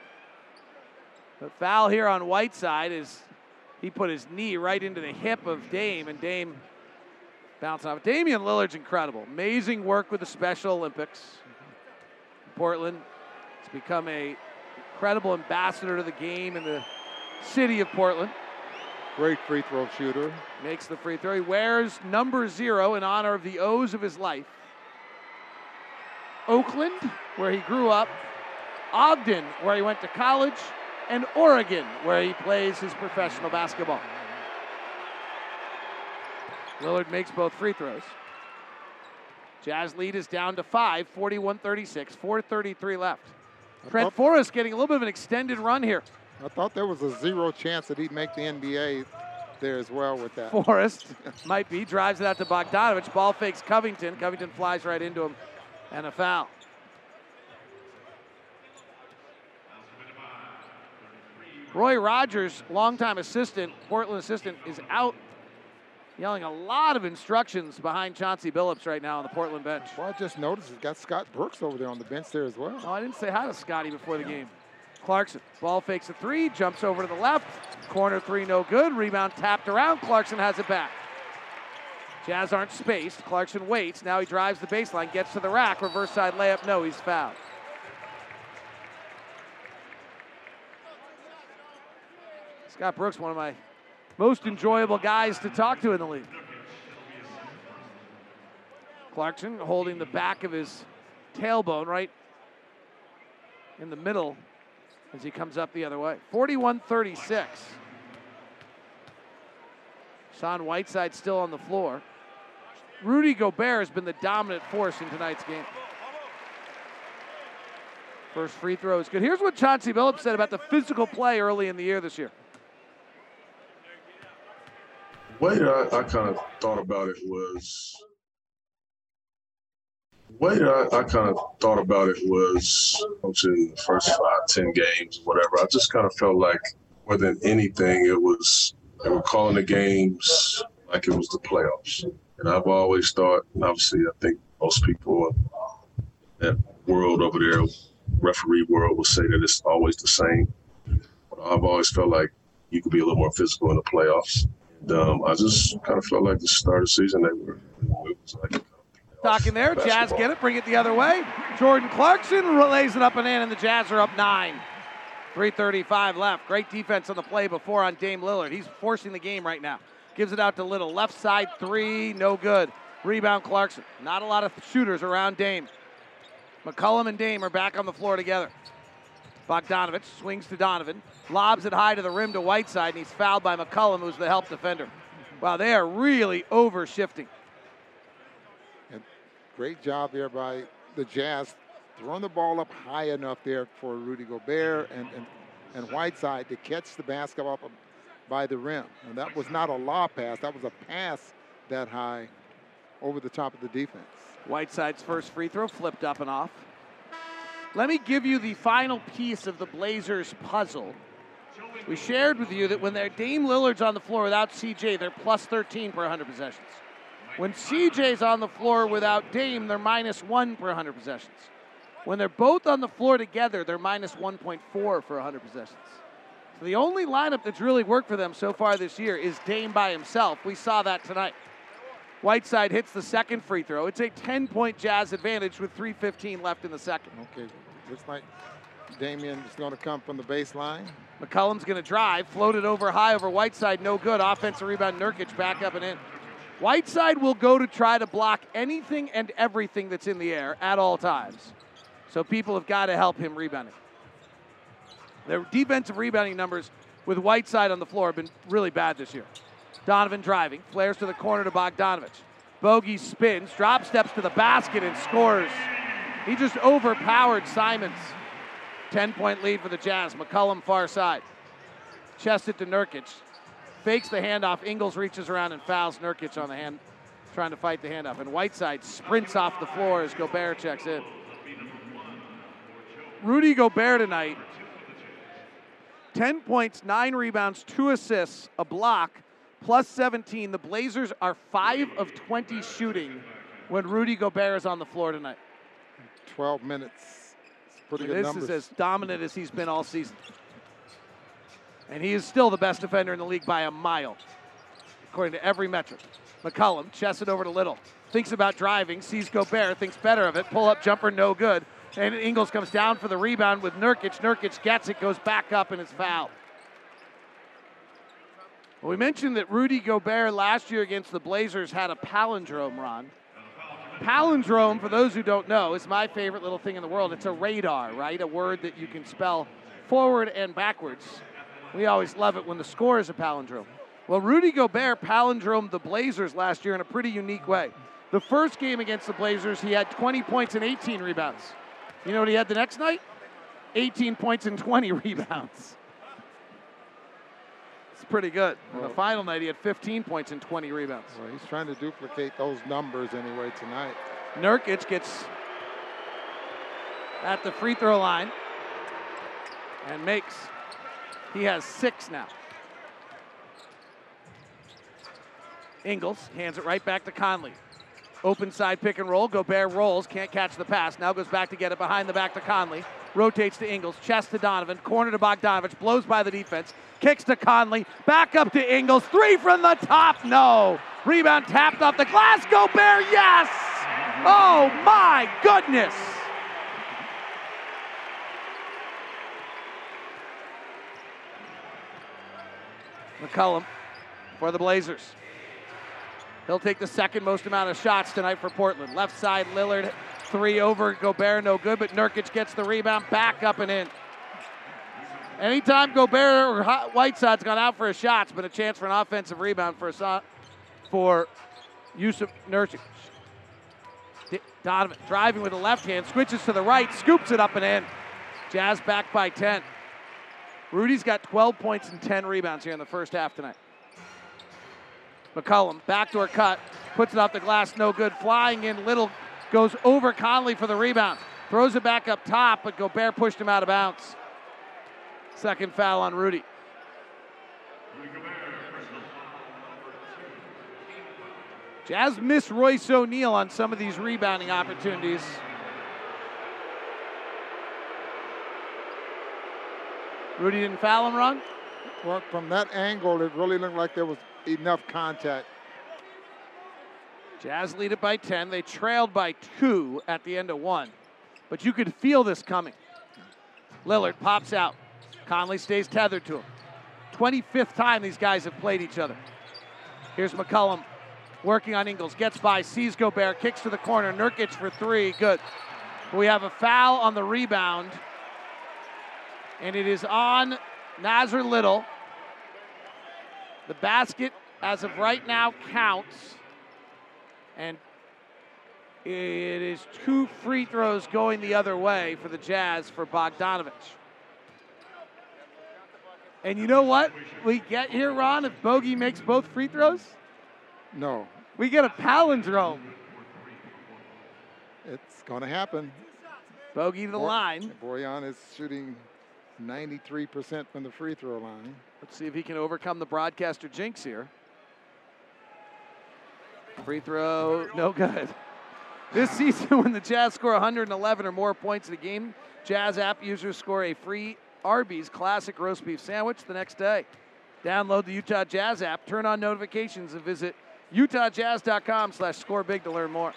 The foul here on Whiteside is he put his knee right into the hip of Dame, and Dame bounced off. Damian Lillard's incredible. Amazing work with the Special Olympics. Portland. It's become a incredible ambassador to the game in the city of Portland. Great free throw shooter. Makes the free throw. He wears number zero in honor of the O's of his life. Oakland, where he grew up, Ogden, where he went to college, and Oregon, where he plays his professional basketball. Lillard makes both free throws. Jazz lead is down to five, 41 36, 4.33 left. Trent Forrest getting a little bit of an extended run here. I thought there was a zero chance that he'd make the NBA there as well with that. Forrest might be, drives it out to Bogdanovich. Ball fakes Covington. Covington flies right into him, and a foul. Roy Rogers, longtime assistant, Portland assistant, is out yelling a lot of instructions behind Chauncey Billups right now on the Portland bench. Well, I just noticed he's got Scott Brooks over there on the bench there as well. Oh, I didn't say hi to Scotty before the game. Clarkson, ball fakes a three, jumps over to the left. Corner three, no good. Rebound tapped around. Clarkson has it back. Jazz aren't spaced. Clarkson waits. Now he drives the baseline, gets to the rack. Reverse side layup. No, he's fouled. Scott Brooks, one of my most enjoyable guys to talk to in the league. Clarkson holding the back of his tailbone right in the middle as he comes up the other way. 41 36. Son Whiteside still on the floor. Rudy Gobert has been the dominant force in tonight's game. First free throw is good. Here's what Chauncey Billups said about the physical play early in the year this year. Way that I, I kind of thought about it was way that I, I kind of thought about it was coaching the first five, ten games, whatever. I just kind of felt like more than anything, it was they were calling the games like it was the playoffs. And I've always thought, and obviously, I think most people in uh, that world over there, referee world, will say that it's always the same. But I've always felt like you could be a little more physical in the playoffs. Um, I just kind of felt like the start of the season, they were, it was like Talking there, Jazz get it, bring it the other way. Jordan Clarkson lays it up and in, and the Jazz are up nine. 335 left. Great defense on the play before on Dame Lillard. He's forcing the game right now. Gives it out to Little. Left side three, no good. Rebound Clarkson. Not a lot of shooters around Dame. McCollum and Dame are back on the floor together. Bogdanovich swings to Donovan, lobs it high to the rim to Whiteside, and he's fouled by McCollum, who's the help defender. Wow, they are really over shifting. And great job there by the Jazz throwing the ball up high enough there for Rudy Gobert and, and, and Whiteside to catch the basketball up by the rim. And that was not a law pass, that was a pass that high over the top of the defense. Whiteside's first free throw flipped up and off. Let me give you the final piece of the Blazers puzzle. We shared with you that when Dame Lillard's on the floor without CJ, they're plus 13 per 100 possessions. When CJ's on the floor without Dame, they're minus 1 per 100 possessions. When they're both on the floor together, they're minus 1.4 for 100 possessions. So the only lineup that's really worked for them so far this year is Dame by himself. We saw that tonight. Whiteside hits the second free throw. It's a 10 point Jazz advantage with 3.15 left in the second. Okay, looks like Damian is going to come from the baseline. McCollum's going to drive, floated over high over Whiteside, no good. Offensive rebound, Nurkic back up and in. Whiteside will go to try to block anything and everything that's in the air at all times. So people have got to help him rebounding. Their defensive rebounding numbers with Whiteside on the floor have been really bad this year. Donovan driving, flares to the corner to Bogdanovich. Bogey spins, drop steps to the basket and scores. He just overpowered Simons. 10 point lead for the Jazz. McCollum far side. Chest it to Nurkic. Fakes the handoff. Ingles reaches around and fouls Nurkic on the hand, trying to fight the handoff. And Whiteside sprints off the floor as Gobert checks in. Rudy Gobert tonight 10 points, 9 rebounds, 2 assists, a block, plus 17. The Blazers are 5 of 20 shooting when Rudy Gobert is on the floor tonight. 12 minutes. It's pretty good this numbers. is as dominant as he's been all season. And he is still the best defender in the league by a mile, according to every metric. McCollum chests it over to Little. Thinks about driving, sees Gobert, thinks better of it. Pull up jumper, no good. And Ingles comes down for the rebound with Nurkic. Nurkic gets it, goes back up, and it's fouled. Well, we mentioned that Rudy Gobert last year against the Blazers had a palindrome run. Palindrome, for those who don't know, is my favorite little thing in the world. It's a radar, right? A word that you can spell forward and backwards. We always love it when the score is a palindrome. Well, Rudy Gobert palindromed the Blazers last year in a pretty unique way. The first game against the Blazers, he had 20 points and 18 rebounds. You know what he had the next night? 18 points and 20 rebounds. Pretty good. And the final night, he had 15 points and 20 rebounds. Well, he's trying to duplicate those numbers anyway tonight. Nurkic gets at the free throw line and makes. He has six now. Ingles hands it right back to Conley. Open side pick and roll. Gobert rolls, can't catch the pass. Now goes back to get it behind the back to Conley. Rotates to Ingles, chest to Donovan, corner to Bogdanovich, blows by the defense, kicks to Conley, back up to Ingles, three from the top, no. Rebound tapped off the glass, Gobert, yes! Oh my goodness! McCollum for the Blazers. He'll take the second most amount of shots tonight for Portland. Left side, Lillard, three over Gobert, no good, but Nurkic gets the rebound, back up and in. Anytime Gobert or Whiteside's gone out for his shots, but a chance for an offensive rebound for a, for Jusuf Nurkic. Donovan driving with the left hand, switches to the right, scoops it up and in. Jazz back by 10. Rudy's got 12 points and 10 rebounds here in the first half tonight. McCollum, backdoor cut, puts it off the glass, no good. Flying in, Little goes over Conley for the rebound. Throws it back up top, but Gobert pushed him out of bounds. Second foul on Rudy. Jazz miss Royce O'Neale on some of these rebounding opportunities. Rudy didn't foul him, Ron? Well, from that angle, it really looked like there was enough contact. Jazz lead it by 10. They trailed by two at the end of one. But you could feel this coming. Lillard pops out. Conley stays tethered to him. 25th time these guys have played each other. Here's McCollum working on Ingles. Gets by, sees Gobert, kicks to the corner. Nurkic for three. Good. We have a foul on the rebound. And it is on Nassir Little. The basket, as of right now, counts. And it is two free throws going the other way for the Jazz for Bogdanovich. And you know what we get here, Ron, if Bogey makes both free throws? No. We get a palindrome. It's going to happen. Bogey to the line. Bojan is shooting 93% from the free throw line. Let's see if he can overcome the broadcaster jinx here. Free throw, no good. This season, when the Jazz score 111 or more points in a game, Jazz app users score a free Arby's classic roast beef sandwich the next day. Download the Utah Jazz app, turn on notifications, and visit utahjazz.com slash score big to learn more.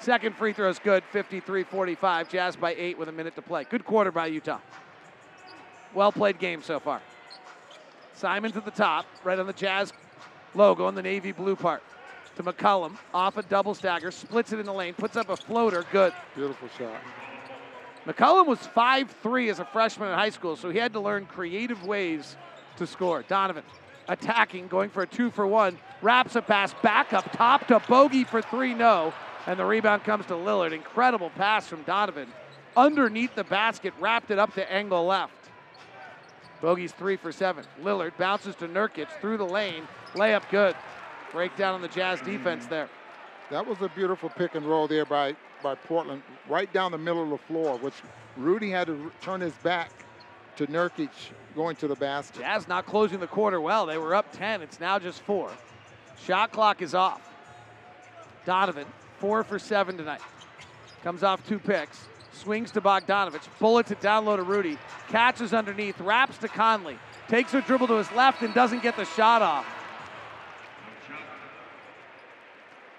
Second free throw is good, 53-45. Jazz by eight with a minute to play. Good quarter by Utah. Well played game so far. Simon to the top, right on the Jazz logo on the navy blue part. To McCollum, off a double stagger, splits it in the lane, puts up a floater, good. Beautiful shot. McCollum was 5'3 as a freshman in high school, so he had to learn creative ways to score. Donovan attacking, going for a two for one, wraps a pass back up top to Bogey for three, no. And the rebound comes to Lillard. Incredible pass from Donovan. Underneath the basket, wrapped it up to angle left. Bogey's three for seven. Lillard bounces to Nurkic through the lane. Layup good. Breakdown on the Jazz defense there. That was a beautiful pick and roll there by, by Portland, right down the middle of the floor, which Rudy had to turn his back to Nurkic going to the basket. Jazz not closing the quarter well. They were up 10. It's now just four. Shot clock is off. Donovan, four for seven tonight. Comes off two picks. Swings to Bogdanovich. Bullets it down low to Rudy. Catches underneath. Wraps to Conley. Takes a dribble to his left and doesn't get the shot off.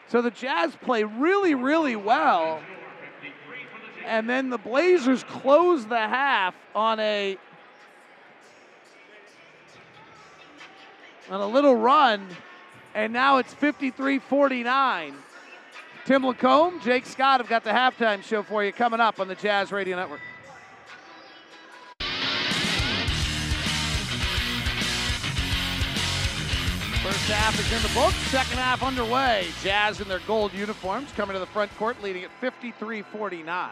So the Jazz play really, really well. And then the Blazers close the half on a on a little run, and now it's 53-49. Tim Lacombe, Jake Scott have got the halftime show for you coming up on the Jazz Radio Network. First half is in the books, second half underway. Jazz in their gold uniforms coming to the front court, leading at 53 49.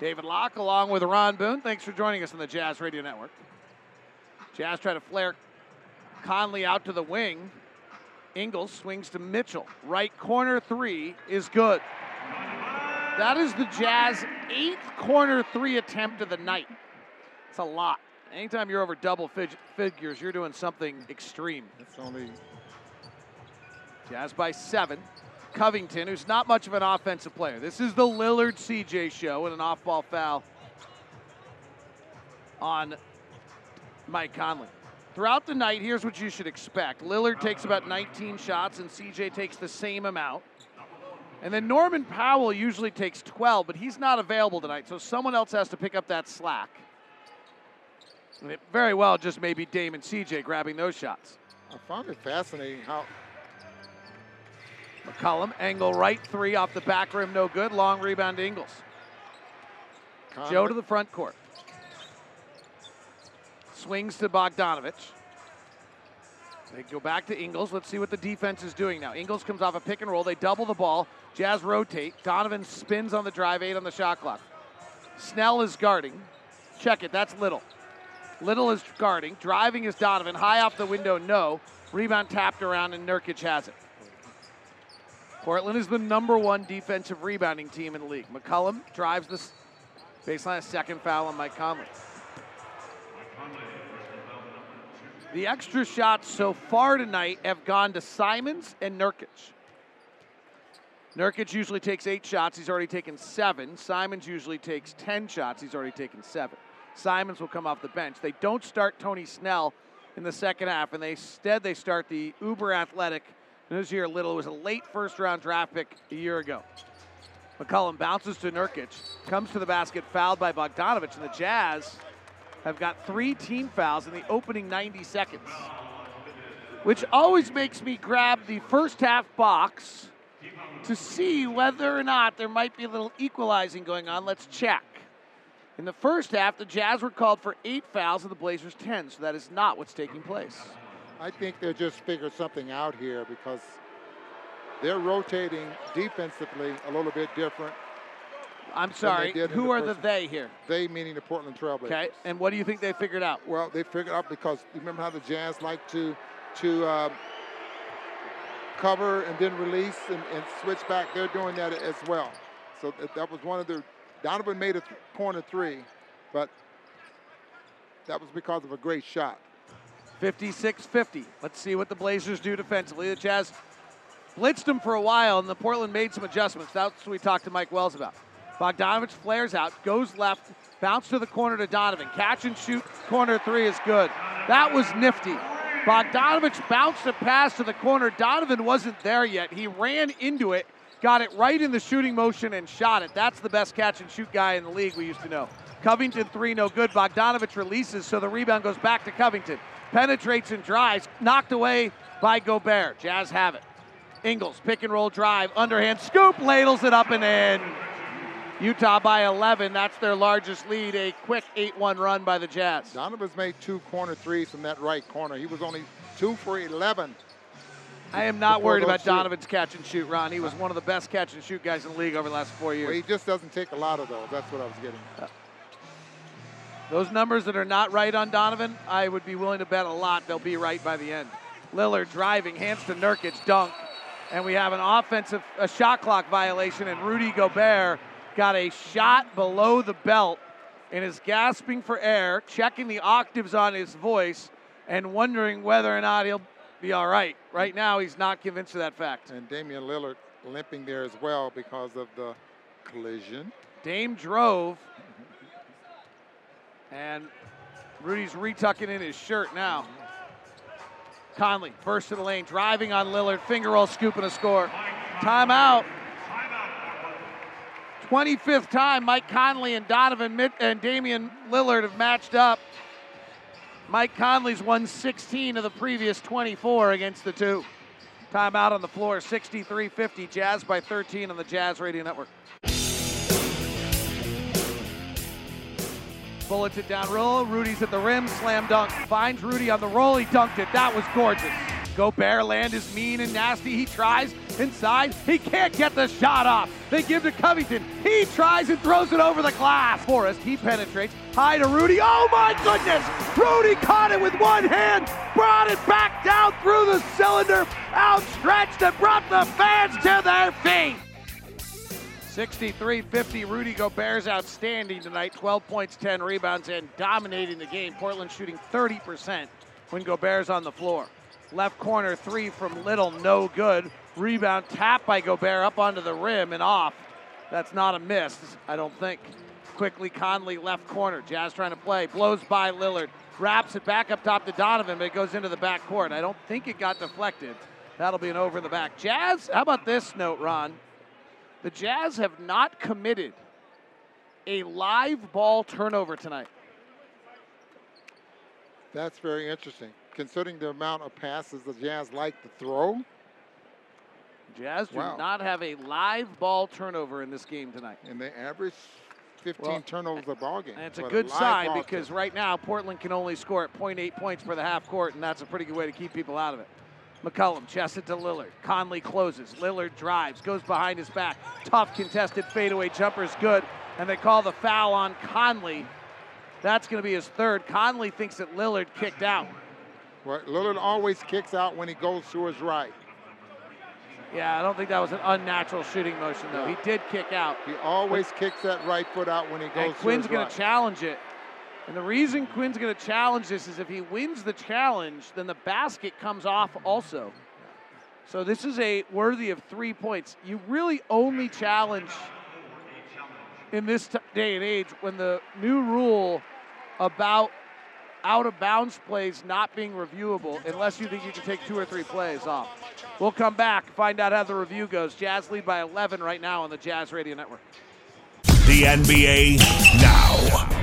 David Locke along with Ron Boone. Thanks for joining us on the Jazz Radio Network. Jazz try to flare Conley out to the wing. Ingles swings to Mitchell. Right corner three is good. That is the Jazz eighth corner three attempt of the night. It's a lot. Anytime you're over double fig- figures, you're doing something extreme. It's only Jazz by seven. Covington, who's not much of an offensive player. This is the Lillard CJ show and an off ball foul on Mike Conley. Throughout the night, here's what you should expect Lillard takes about 19 shots, and CJ takes the same amount. And then Norman Powell usually takes 12, but he's not available tonight, so someone else has to pick up that slack. And it very well just maybe Dame and CJ grabbing those shots. I found it fascinating how McCollum, angle right three off the back rim, no good. Long rebound to Ingles. Joe to the front court. Swings to Bogdanovich. They go back to Ingles. Let's see what the defense is doing now. Ingles comes off a pick and roll. They double the ball. Jazz rotate. Donovan spins on the drive, eight on the shot clock. Snell is guarding. Check it. That's Little. Little is guarding. Driving is Donovan. High off the window, no. Rebound tapped around, and Nurkic has it. Portland is the number one defensive rebounding team in the league. McCollum drives this baseline, a second foul on Mike Conley. The extra shots so far tonight have gone to Simons and Nurkic. Nurkic usually takes eight shots. He's already taken seven. Simons usually takes 10 shots. He's already taken seven. Simons will come off the bench. They don't start Tony Snell in the second half, and they instead they start the uber athletic Nassir Little It was a late first round draft pick a year ago. McCollum bounces to Nurkic, comes to the basket, fouled by Bogdanovich, and the Jazz have got three team fouls in the opening 90 seconds, which always makes me grab the first half box to see whether or not there might be a little equalizing going on. Let's check. In the first half, the Jazz were called for eight fouls and the Blazers 10, so that is not what's taking place. I think they'll just figure something out here because they're rotating defensively a little bit different. I'm sorry. Who are the they here? They meaning the Portland Trailblazers. Okay, and what do you think they figured out? Well, they figured out because you remember how the Jazz like to to um, cover and then release and, and switch back. They're doing that as well. So that, that was one of the Donovan made a th- corner three, but that was because of a great shot. 56 50. Let's see what the Blazers do defensively. The Jazz blitzed them for a while, and the Portland made some adjustments. That's what we talked to Mike Wells about. Bogdanovich flares out, goes left, bounce to the corner to Donovan. Catch and shoot, corner three is good. That was nifty. Bogdanovich bounced a pass to the corner. Donovan wasn't there yet. He ran into it, got it right in the shooting motion, and shot it. That's the best catch and shoot guy in the league we used to know. Covington three, no good. Bogdanovich releases, so the rebound goes back to Covington. Penetrates and drives, knocked away by Gobert. Jazz have it. Ingles, pick and roll drive, underhand scoop, ladles it up and in. Utah by 11. That's their largest lead. A quick 8 1 run by the Jazz. Donovan's made two corner threes from that right corner. He was only two for 11. I am not worried about shoot. Donovan's catch and shoot, Ron. He was one of the best catch and shoot guys in the league over the last four Well, years. he just doesn't take a lot of those. That's what I was getting. at. Uh, those numbers that are not right on Donovan, I would be willing to bet a lot they'll be right by the end. Lillard driving, hands to Nurkic, dunk. And we have an offensive, a shot clock violation, and Rudy Gobert got a shot below the belt and is gasping for air, checking the octaves on his voice, and wondering whether or not he'll be all right. Right now, he's not convinced of that fact. And Damian Lillard limping there as well because of the collision. Dame drove, and Rudy's retucking in his shirt now. Conley, first to the lane, driving on Lillard, finger roll, scoop, and a score. Timeout. 25th time Mike Conley and Donovan and Damian Lillard have matched up. Mike Conley's won 16 of the previous 24 against the two. Timeout on the floor, 63 50. Jazz by 13 on the Jazz Radio Network. Bullets it down roll. Rudy's at the rim, slam dunk. Finds Rudy on the roll. He dunked it. That was gorgeous. Gobert land is mean and nasty. He tries inside. He can't get the shot off. They give to Covington. He tries and throws it over the glass. Forrest, he penetrates. High to Rudy. Oh my goodness! Rudy caught it with one hand, brought it back down through the cylinder, outstretched and brought the fans to their feet. 63-50. Rudy Gobert's outstanding tonight. 12 points, 10 rebounds, and dominating the game. Portland shooting 30% when Gobert's on the floor. Left corner three from Little, no good. Rebound tap by Gobert up onto the rim and off. That's not a miss, I don't think. quickly. Conley left corner. Jazz trying to play. Blows by Lillard. Wraps it back up top to Donovan, but it goes into the back court. I don't think it got deflected. That'll be an over in the back. Jazz, how about this note, Ron? The Jazz have not committed a live ball turnover tonight. That's very interesting, considering the amount of passes the Jazz like to throw. Jazz do Wow. not have a live ball turnover in this game tonight. And they average 15 Well, turnovers a ball game. And it's a good live sign because right now Portland can only score at 0.8 points per the half court, and that's a pretty good way to keep people out of it. McCollum chests it to Lillard. Conley closes. Lillard drives, goes behind his back. Tough contested fadeaway jumper is good, and they call the foul on Conley. That's going to be his third. Conley thinks that Lillard kicked out. Well, Lillard always kicks out when he goes to his right. Yeah, I don't think that was an unnatural shooting motion, though. He did kick out. He always kicks that right foot out when he goes to his right. And Quin's going right. to challenge it. And the reason Quin's going to challenge this is if he wins the challenge, then the basket comes off also. So this is a worthy of three points. You really only challenge in this t- day and age when the new rule about out of bounds plays not being reviewable unless you think you can take two or three plays off. We'll come back, find out how the review goes. Jazz lead by 11 right now on the Jazz Radio Network. The NBA now.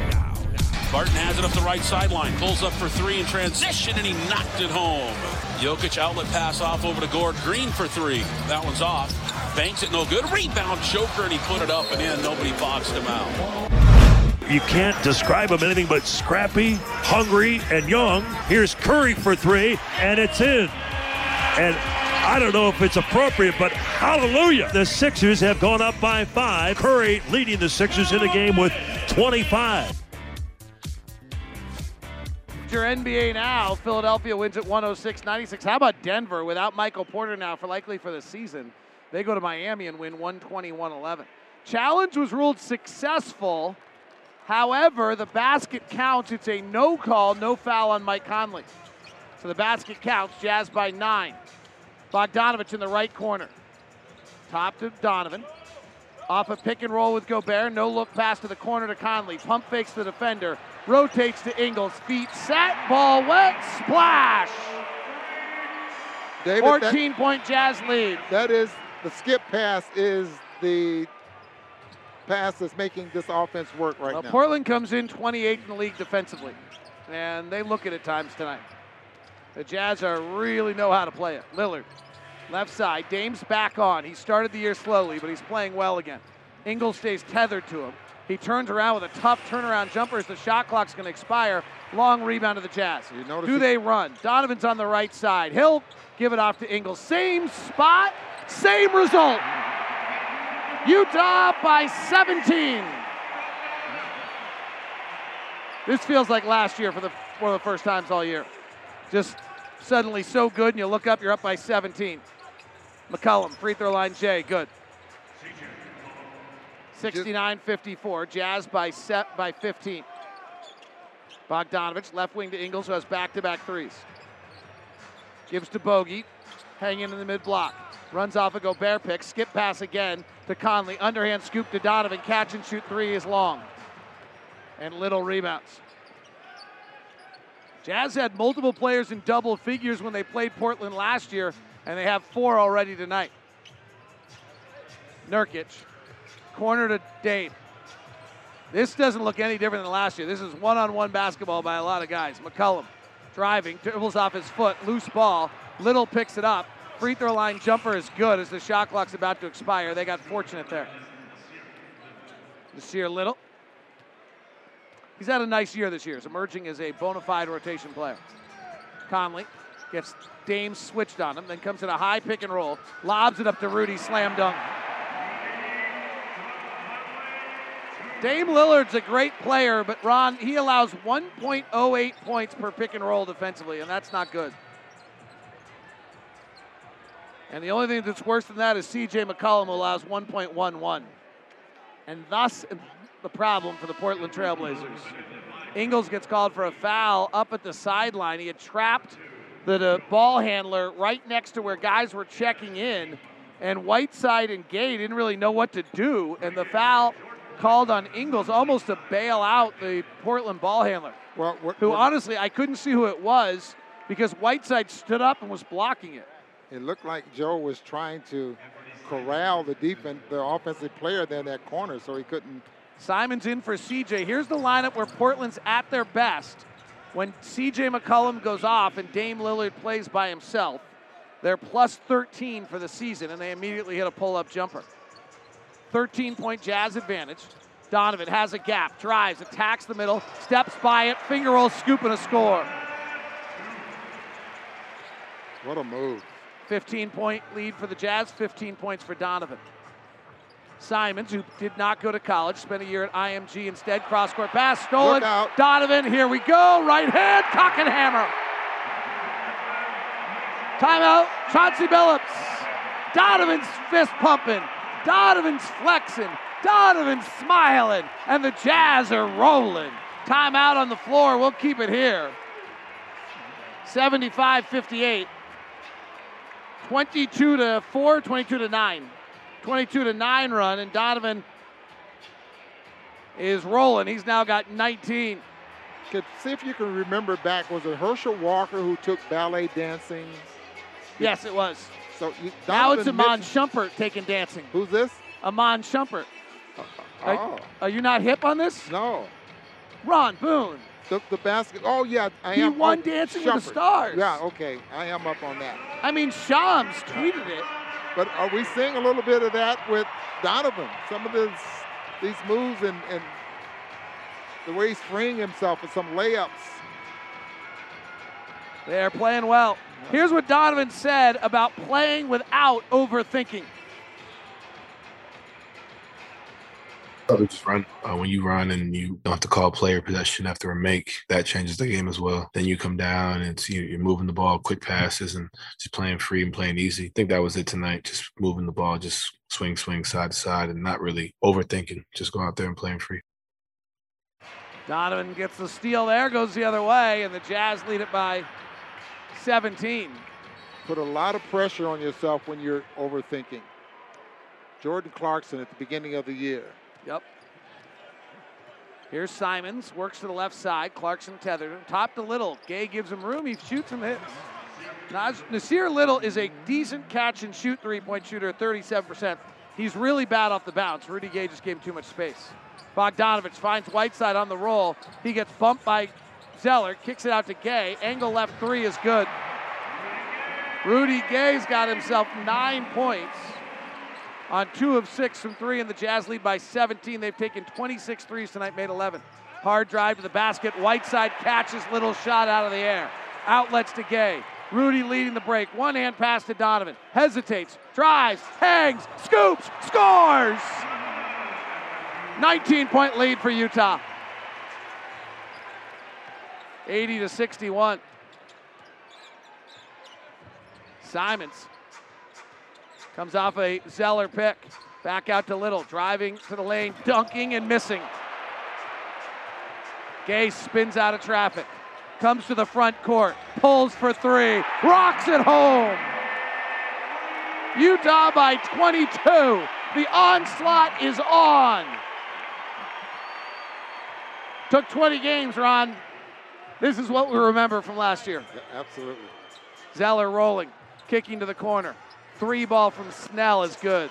Barton has it up the right sideline, pulls up for three in transition, and he knocked it home. Jokic outlet pass off over to Gord Green for three. That one's off. Banks it no good. Rebound choker, and he put it up and in. Nobody boxed him out. You can't describe him anything but scrappy, hungry, and young. Here's Curry for three, and it's in. And I don't know if it's appropriate, but hallelujah. The Sixers have gone up by five. Curry leading the Sixers in the game with 25. Your NBA now. Philadelphia wins at 106 96. How about Denver without Michael Porter now for likely for the season? They go to Miami and win 120 111. Challenge was ruled successful. However, the basket counts. It's a no call, no foul on Mike Conley. So the basket counts. Jazz by nine. Bogdanovich in the right corner. Top to Donovan. Off a pick and roll with Gobert. No look pass to the corner to Conley. Pump fakes the defender. Rotates to Ingles. Feet set. Ball wet. Splash. David, 14 point Jazz lead. That is the skip pass is the pass that's making this offense work right Well, now. Portland comes in 28th in the league defensively, and they look at it times tonight. The Jazz are really know how to play it. Lillard, left side. Dame's back on. He started the year slowly, but he's playing well again. Ingles stays tethered to him. He turns around with a tough turnaround jumper as the shot clock's going to expire. Long rebound to the Jazz. Do he- they run? Donovan's on the right side. He'll give it off to Ingles. Same spot, same result. Utah by 17. This feels like last year for the one of the first times all year. Just suddenly so good, and you look up, you're up by 17. McCollum, free throw line J, good. 69-54, Jazz by set by 15. Bogdanovich, left wing to Ingles, who has back-to-back threes. Gives to Bogey, hanging in the mid block. Runs off a Gobert pick, skip pass again to Conley. Underhand scoop to Donovan, catch and shoot three is long. And little rebounds. Jazz had multiple players in double figures when they played Portland last year, and they have four already tonight. Nurkic, corner to Dame. This doesn't look any different than last year. This is one on one basketball by a lot of guys. McCollum driving, dribbles off his foot, loose ball. Little picks it up. Free throw line jumper is good as the shot clock's about to expire. They got fortunate there. Nassir Little. He's had a nice year this year. He's emerging as a bona fide rotation player. Conley gets Dame switched on him, then comes in a high pick and roll, lobs it up to Rudy, slam dunk. Dame Lillard's a great player, but Ron, he allows 1.08 points per pick and roll defensively, and that's not good. And the only thing that's worse than that is CJ McCollum, allows 1.11. And thus the problem for the Portland Trailblazers. Ingles gets called for a foul up at the sideline. He had trapped the, the ball handler right next to where guys were checking in, and Whiteside and Gay didn't really know what to do, and the foul called on Ingles almost to bail out the Portland ball handler. Well, what, who what- honestly I couldn't see who it was because Whiteside stood up and was blocking it. It looked like Joe was trying to corral the defense, the offensive player there in that corner, so he couldn't. Simon's in for CJ. Here's the lineup where Portland's at their best when CJ McCollum goes off and Dame Lillard plays by himself. They're plus 13 for the season, and they immediately hit a pull up jumper. 13 point Jazz advantage. Donovan has a gap, drives, attacks the middle, steps by it, finger roll, scoop, and a score. What a move! 15 point lead for the Jazz, 15 points for Donovan. Simons, who did not go to college, spent a year at IMG instead. Cross court pass stolen. Donovan, here we go. Right hand, cock and hammer. Timeout, Chauncey Billups. Donovan's fist pumping. Donovan's flexing. Donovan's smiling. And the Jazz are rolling. Timeout on the floor. We'll keep it here. 75 58. 22 to 4, 22 to 9. 22 to 9 run, and Donovan is rolling. He's now got 19. Could see if you can remember back. Was it Herschel Walker who took ballet dancing? Yes, it was. So you, Now it's Iman mentioned- Shumpert taking dancing. Who's this? Iman Shumpert. Are, Oh. are you not hip on this? No. Ron Boone. The, the basket. Oh yeah, I He am. won oh, Dancing with the Stars. Yeah, okay, I am up on that. I mean, Shams tweeted it. But are we seeing a little bit of that with Donovan? Some of this, these moves and, and the way he's freeing himself with some layups. They're playing well. Here's what Donovan said about playing without overthinking. Other just run. Uh, when you run and you don't have to call player possession after a make, that changes the game as well. Then you come down and it's, you- you're moving the ball, quick passes, and just playing free and playing easy. I think that was it tonight. Just moving the ball, just swing, swing, side to side, and not really overthinking. Just go out there and playing free. Donovan gets the steal there, goes the other way, and the Jazz lead it by 17. Put a lot of pressure on yourself when you're overthinking. Jordan Clarkson at the beginning of the year. Yep. Here's Simons, works to the left side. Clarkson tethered him. Top to Little. Gay gives him room. He shoots him. Nas- Nassir Little is a decent catch and shoot three point shooter 37%. He's really bad off the bounce. Rudy Gay just gave him too much space. Bogdanovich finds Whiteside on the roll. He gets bumped by Zeller, kicks it out to Gay. Angle left three is good. Rudy Gay's got himself nine points on two of six from three, and the Jazz lead by 17. They've taken 26 threes tonight, made 11. Hard drive to the basket. Whiteside catches little shot out of the air. Outlets to Gay. Rudy leading the break. One hand pass to Donovan. Hesitates, drives, hangs, scoops, scores! 19 point lead for Utah. 80 to 61. Simons Comes off a Zeller pick. Back out to Little. Driving to the lane, dunking and missing. Gay spins out of traffic. Comes to the front court. Pulls for three. Rocks it home. Utah by 22. The onslaught is on. Took 20 games, Ron. This is what we remember from last year. Absolutely. Zeller rolling, kicking to the corner. Three ball from Snell is good.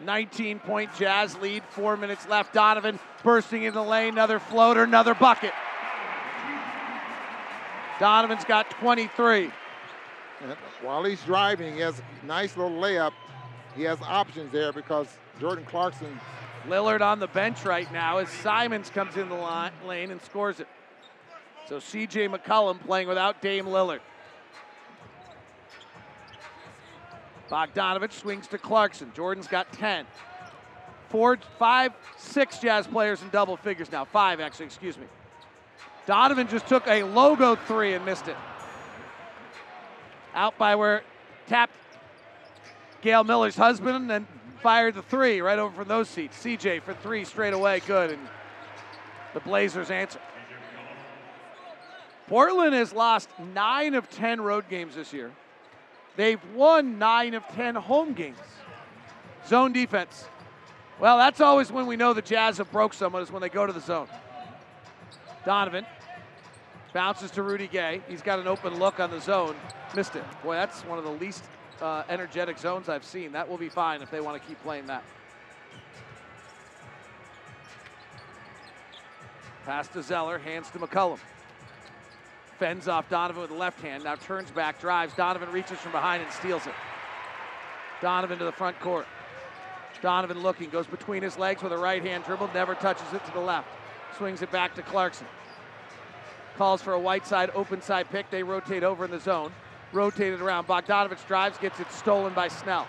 19 point Jazz lead, four minutes left. Donovan bursting in the lane, another floater, another bucket. Donovan's got 23. And while he's driving, he has a nice little layup. He has options there because Jordan Clarkson. Lillard on the bench right now as Simons comes in the line, lane and scores it. So CJ McCollum playing without Dame Lillard. Bogdanovich swings to Clarkson. Jordan's got 10. Four, five, six Jazz players in double figures now. Five, actually, excuse me. Donovan just took a logo three and missed it. Out by where tapped Gail Miller's husband and then fired the three right over from those seats. CJ for three straight away, good. And the Blazers answer. Portland has lost nine of 10 road games this year. They've won nine of 10 home games. Zone defense. Well, that's always when we know the Jazz have broke someone is when they go to the zone. Donovan bounces to Rudy Gay. He's got an open look on the zone. Missed it. Boy, that's one of the least uh, energetic zones I've seen. That will be fine if they want to keep playing that. Pass to Zeller, hands to McCollum. Fends off Donovan with the left hand, now turns back, drives. Donovan reaches from behind and steals it. Donovan to the front court. Donovan looking, goes between his legs with a right hand dribble, never touches it to the left. Swings it back to Clarkson. Calls for a Whiteside, open side pick. They rotate over in the zone. Rotated around. Bogdanovich drives, gets it stolen by Snell.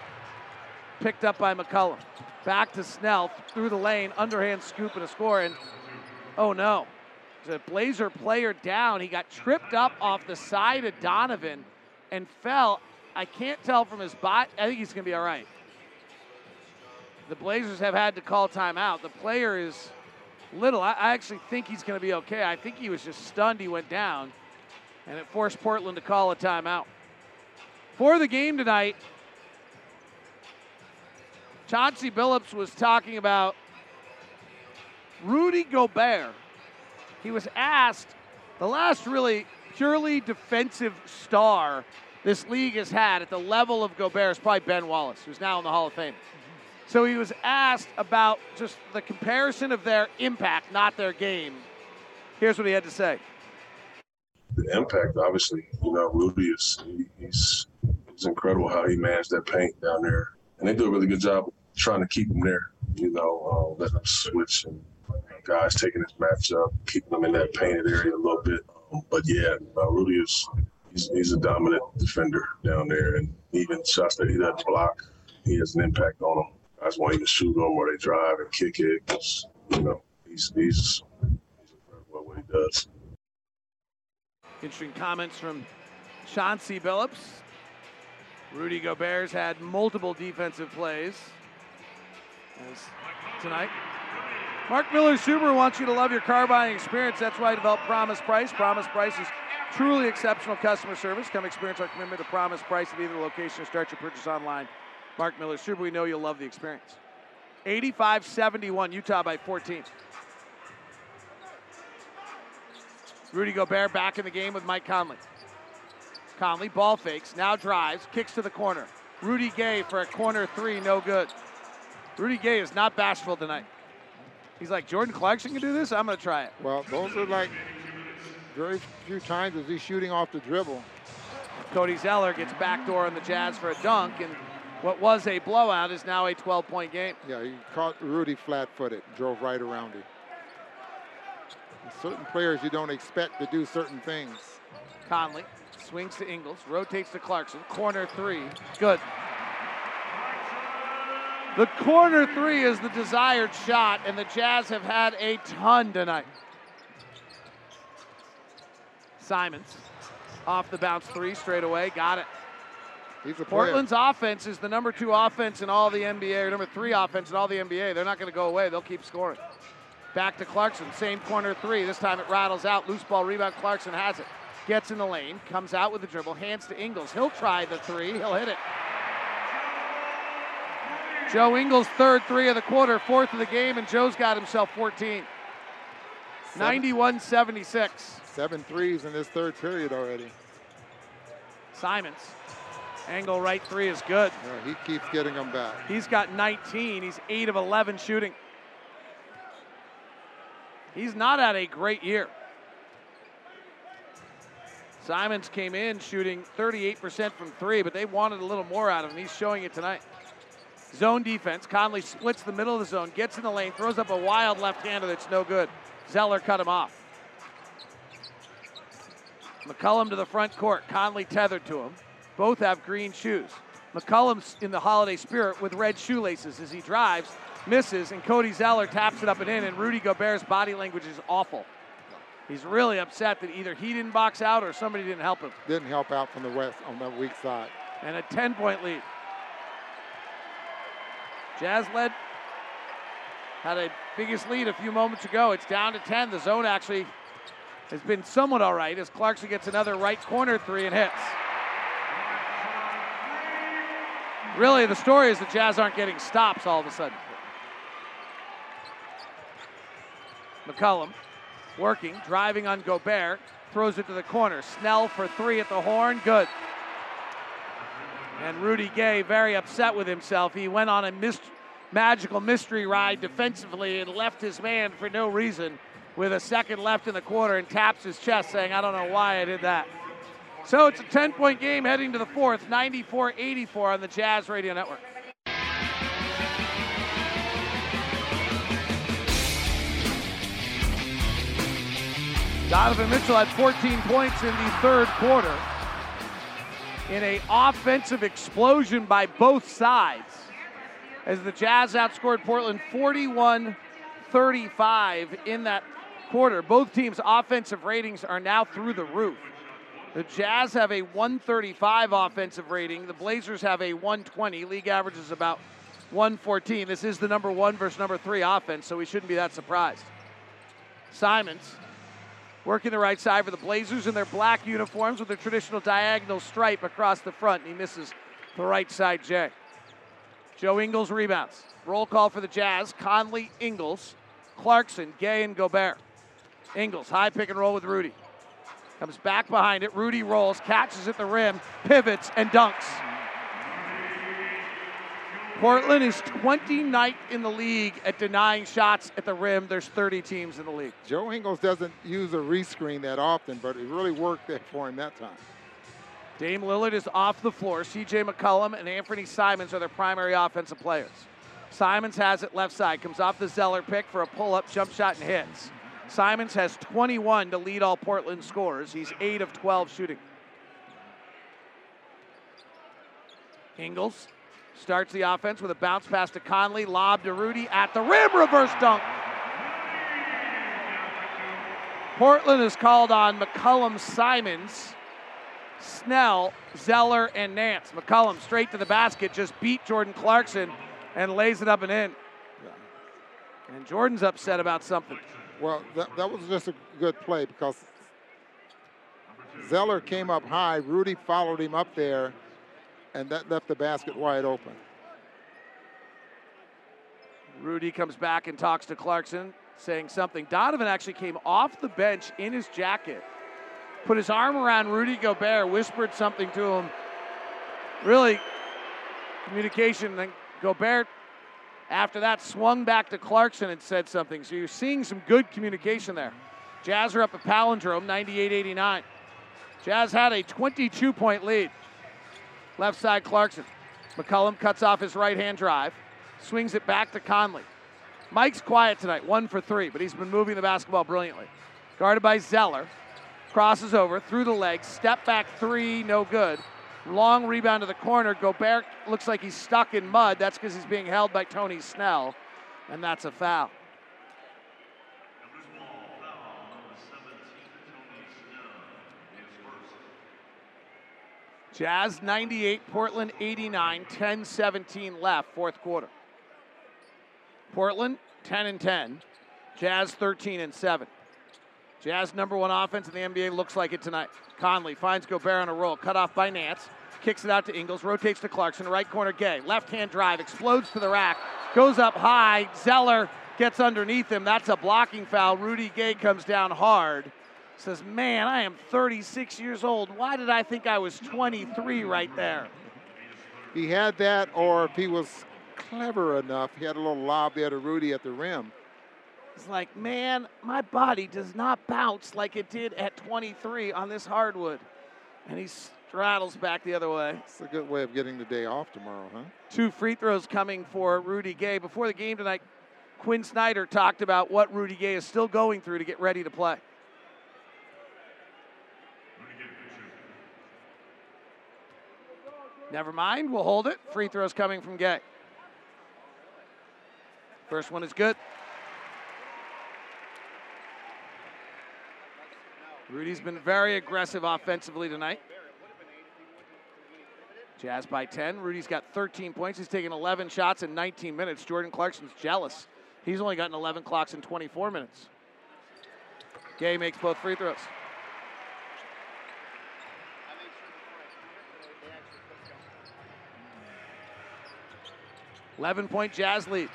Picked up by McCollum. Back to Snell through the lane, underhand scoop and a score. And oh no, the Blazer player down. He got tripped up off the side of Donovan and fell. I can't tell from his bot. I think he's going to be all right. The Blazers have had to call timeout. The player is Little. I, I actually think he's going to be okay. I think he was just stunned he went down, and it forced Portland to call a timeout. For the game tonight, Chauncey Billups was talking about Rudy Gobert. He was asked the last really purely defensive star this league has had at the level of Gobert is probably Ben Wallace, who's now in the Hall of Fame. So he was asked about just the comparison of their impact, not their game. Here's what he had to say. The impact, obviously, you know, Rudy is he's it's incredible how he managed that paint down there, and they do a really good job trying to keep him there. You know, uh, him switch and guys taking his matchup, keeping them in that painted area a little bit. Um, but yeah, uh, Rudy is he's, he's a dominant defender down there, and even shots that he doesn't block, he has an impact on them. Guys won't even shoot them or they drive and kick it you know he's he's, he's what he does. Interesting comments from Chauncey Billups. Rudy Gobert's had multiple defensive plays tonight. Mark Miller Subaru wants you to love your car buying experience. That's why I developed Promise Price. Promise Price is truly exceptional customer service. Come experience our commitment to Promise Price at either location or start your purchase online. Mark Miller Subaru, we know you'll love the experience. 85 71, Utah by 14. Rudy Gobert back in the game with Mike Conley. Conley ball fakes, now drives, kicks to the corner. Rudy Gay for a corner three, no good. Rudy Gay is not bashful tonight. He's like, Jordan Clarkson can do this? I'm going to try it. Well, those are like very few times is he shooting off the dribble. Cody Zeller gets backdoor on the Jazz for a dunk, and what was a blowout is now a 12 point game. Yeah, he caught Rudy flat footed, drove right around him. Certain players you don't expect to do certain things. Conley swings to Ingles, rotates to Clarkson, corner three, good. The corner three is the desired shot, and the Jazz have had a ton tonight. Simons off the bounce three straight away, got it. Portland's offense is the number two offense in all the NBA, or number three offense in all the NBA. They're not going to go away. They'll keep scoring. Back to Clarkson, same corner three. This time it rattles out. Loose ball rebound. Clarkson has it. Gets in the lane, comes out with the dribble, hands to Ingles. He'll try the three. He'll hit it. Joe Ingles, third three of the quarter, fourth of the game, and Joe's got himself 14. 91 76. Seven threes in this third period already. Simons. Angle right three is good. Yeah, he keeps getting them back. He's got 19. He's 8 of 11 shooting. He's not had a great year. Simons came in shooting 38% from three, but they wanted a little more out of him. He's showing it tonight. Zone defense. Conley splits the middle of the zone, gets in the lane, throws up a wild left hander that's no good. Zeller cut him off. McCollum to the front court. Conley tethered to him. Both have green shoes. McCollum's in the holiday spirit with red shoelaces as he drives, misses, and Cody Zeller taps it up and in, and Rudy Gobert's body language is awful. He's really upset that either he didn't box out or somebody didn't help him. Didn't help out from the west on the weak side. And a 10 point lead. Jazz led, had a biggest lead a few moments ago. It's down to 10. The zone actually has been somewhat all right as Clarkson gets another right corner three and hits. Really, the story is the Jazz aren't getting stops all of a sudden. McCollum working, driving on Gobert, throws it to the corner. Snell for three at the horn, good. And Rudy Gay very upset with himself. He went on a mist- magical mystery ride defensively and left his man for no reason with a second left in the quarter and taps his chest saying, I don't know why I did that. So it's a 10 point game heading to the fourth, 94 84 on the Jazz Radio Network. Donovan Mitchell had 14 points in the third quarter in a offensive explosion by both sides as the Jazz outscored Portland 41 35 in that quarter. Both teams' offensive ratings are now through the roof. The Jazz have a 135 offensive rating. The Blazers have a 120. League average is about 114. This is the number one versus number three offense, so we shouldn't be that surprised. Simons working the right side for the Blazers in their black uniforms with their traditional diagonal stripe across the front. And he misses the right side J. Joe Ingles rebounds. Roll call for the Jazz. Conley, Ingles, Clarkson, Gay, and Gobert. Ingles, high pick and roll with Rudy. Comes back behind it. Rudy rolls, catches at the rim, pivots, and dunks. Portland is 29th in the league at denying shots at the rim. There's 30 teams in the league. Joe Ingles doesn't use a rescreen that often, but it really worked there for him that time. Dame Lillard is off the floor. CJ McCollum and Anfernee Simons are their primary offensive players. Simons has it left side, comes off the Zeller pick for a pull up jump shot and hits. Simons has 21 to lead all Portland scorers. He's 8 of 12 shooting. Ingles starts the offense with a bounce pass to Conley, lob to Rudy at the rim, reverse dunk. Portland is called on McCollum Simons, Snell, Zeller, and Nance. McCollum straight to the basket, just beat Jordan Clarkson and lays it up and in. And Jordan's upset about something. Well, that, that was just a good play because Zeller came up high. Rudy followed him up there, and that left the basket wide open. Rudy comes back and talks to Clarkson, saying something. Donovan actually came off the bench in his jacket, put his arm around Rudy Gobert, whispered something to him. Really, communication. Then Gobert after that, swung back to Clarkson and said something. So you're seeing some good communication there. Jazz are up at Palindrome, 98 89. Jazz had a 22 point lead. Left side, Clarkson. McCollum cuts off his right hand drive, swings it back to Conley. Mike's quiet tonight, one for three, but he's been moving the basketball brilliantly. Guarded by Zeller. Crosses over, through the legs, step back three, no good. Long rebound to the corner. Gobert looks like he's stuck in mud. That's because he's being held by Tony Snell, and that's a foul. Jazz 98, Portland 89, 10 17 left, fourth quarter. Portland 10 and 10, Jazz 13 and 7. Jazz number one offense in the NBA looks like it tonight. Conley finds Gobert on a roll, cut off by Nance, kicks it out to Ingles, rotates to Clarkson, right corner Gay, left hand drive, explodes to the rack, goes up high. Zeller gets underneath him. That's a blocking foul. Rudy Gay comes down hard. Says, Man, I am 36 years old. Why did I think I was 23 right there? He had that, or if he was clever enough, he had a little lob there to Rudy at the rim. It's like, man, my body does not bounce like it did at 23 on this hardwood. And he straddles back the other way. It's a good way of getting the day off tomorrow, huh? Two free throws coming for Rudy Gay. Before the game tonight, Quin Snyder talked about what Rudy Gay is still going through to get ready to play. Never mind, we'll hold it. Free throws coming from Gay. First one is good. Rudy's been very aggressive offensively tonight. Jazz by 10. Rudy's got 13 points. He's taken 11 shots in 19 minutes. Jordan Clarkson's jealous. He's only gotten 11 clocks in 24 minutes. Gay makes both free throws. 11 point Jazz lead.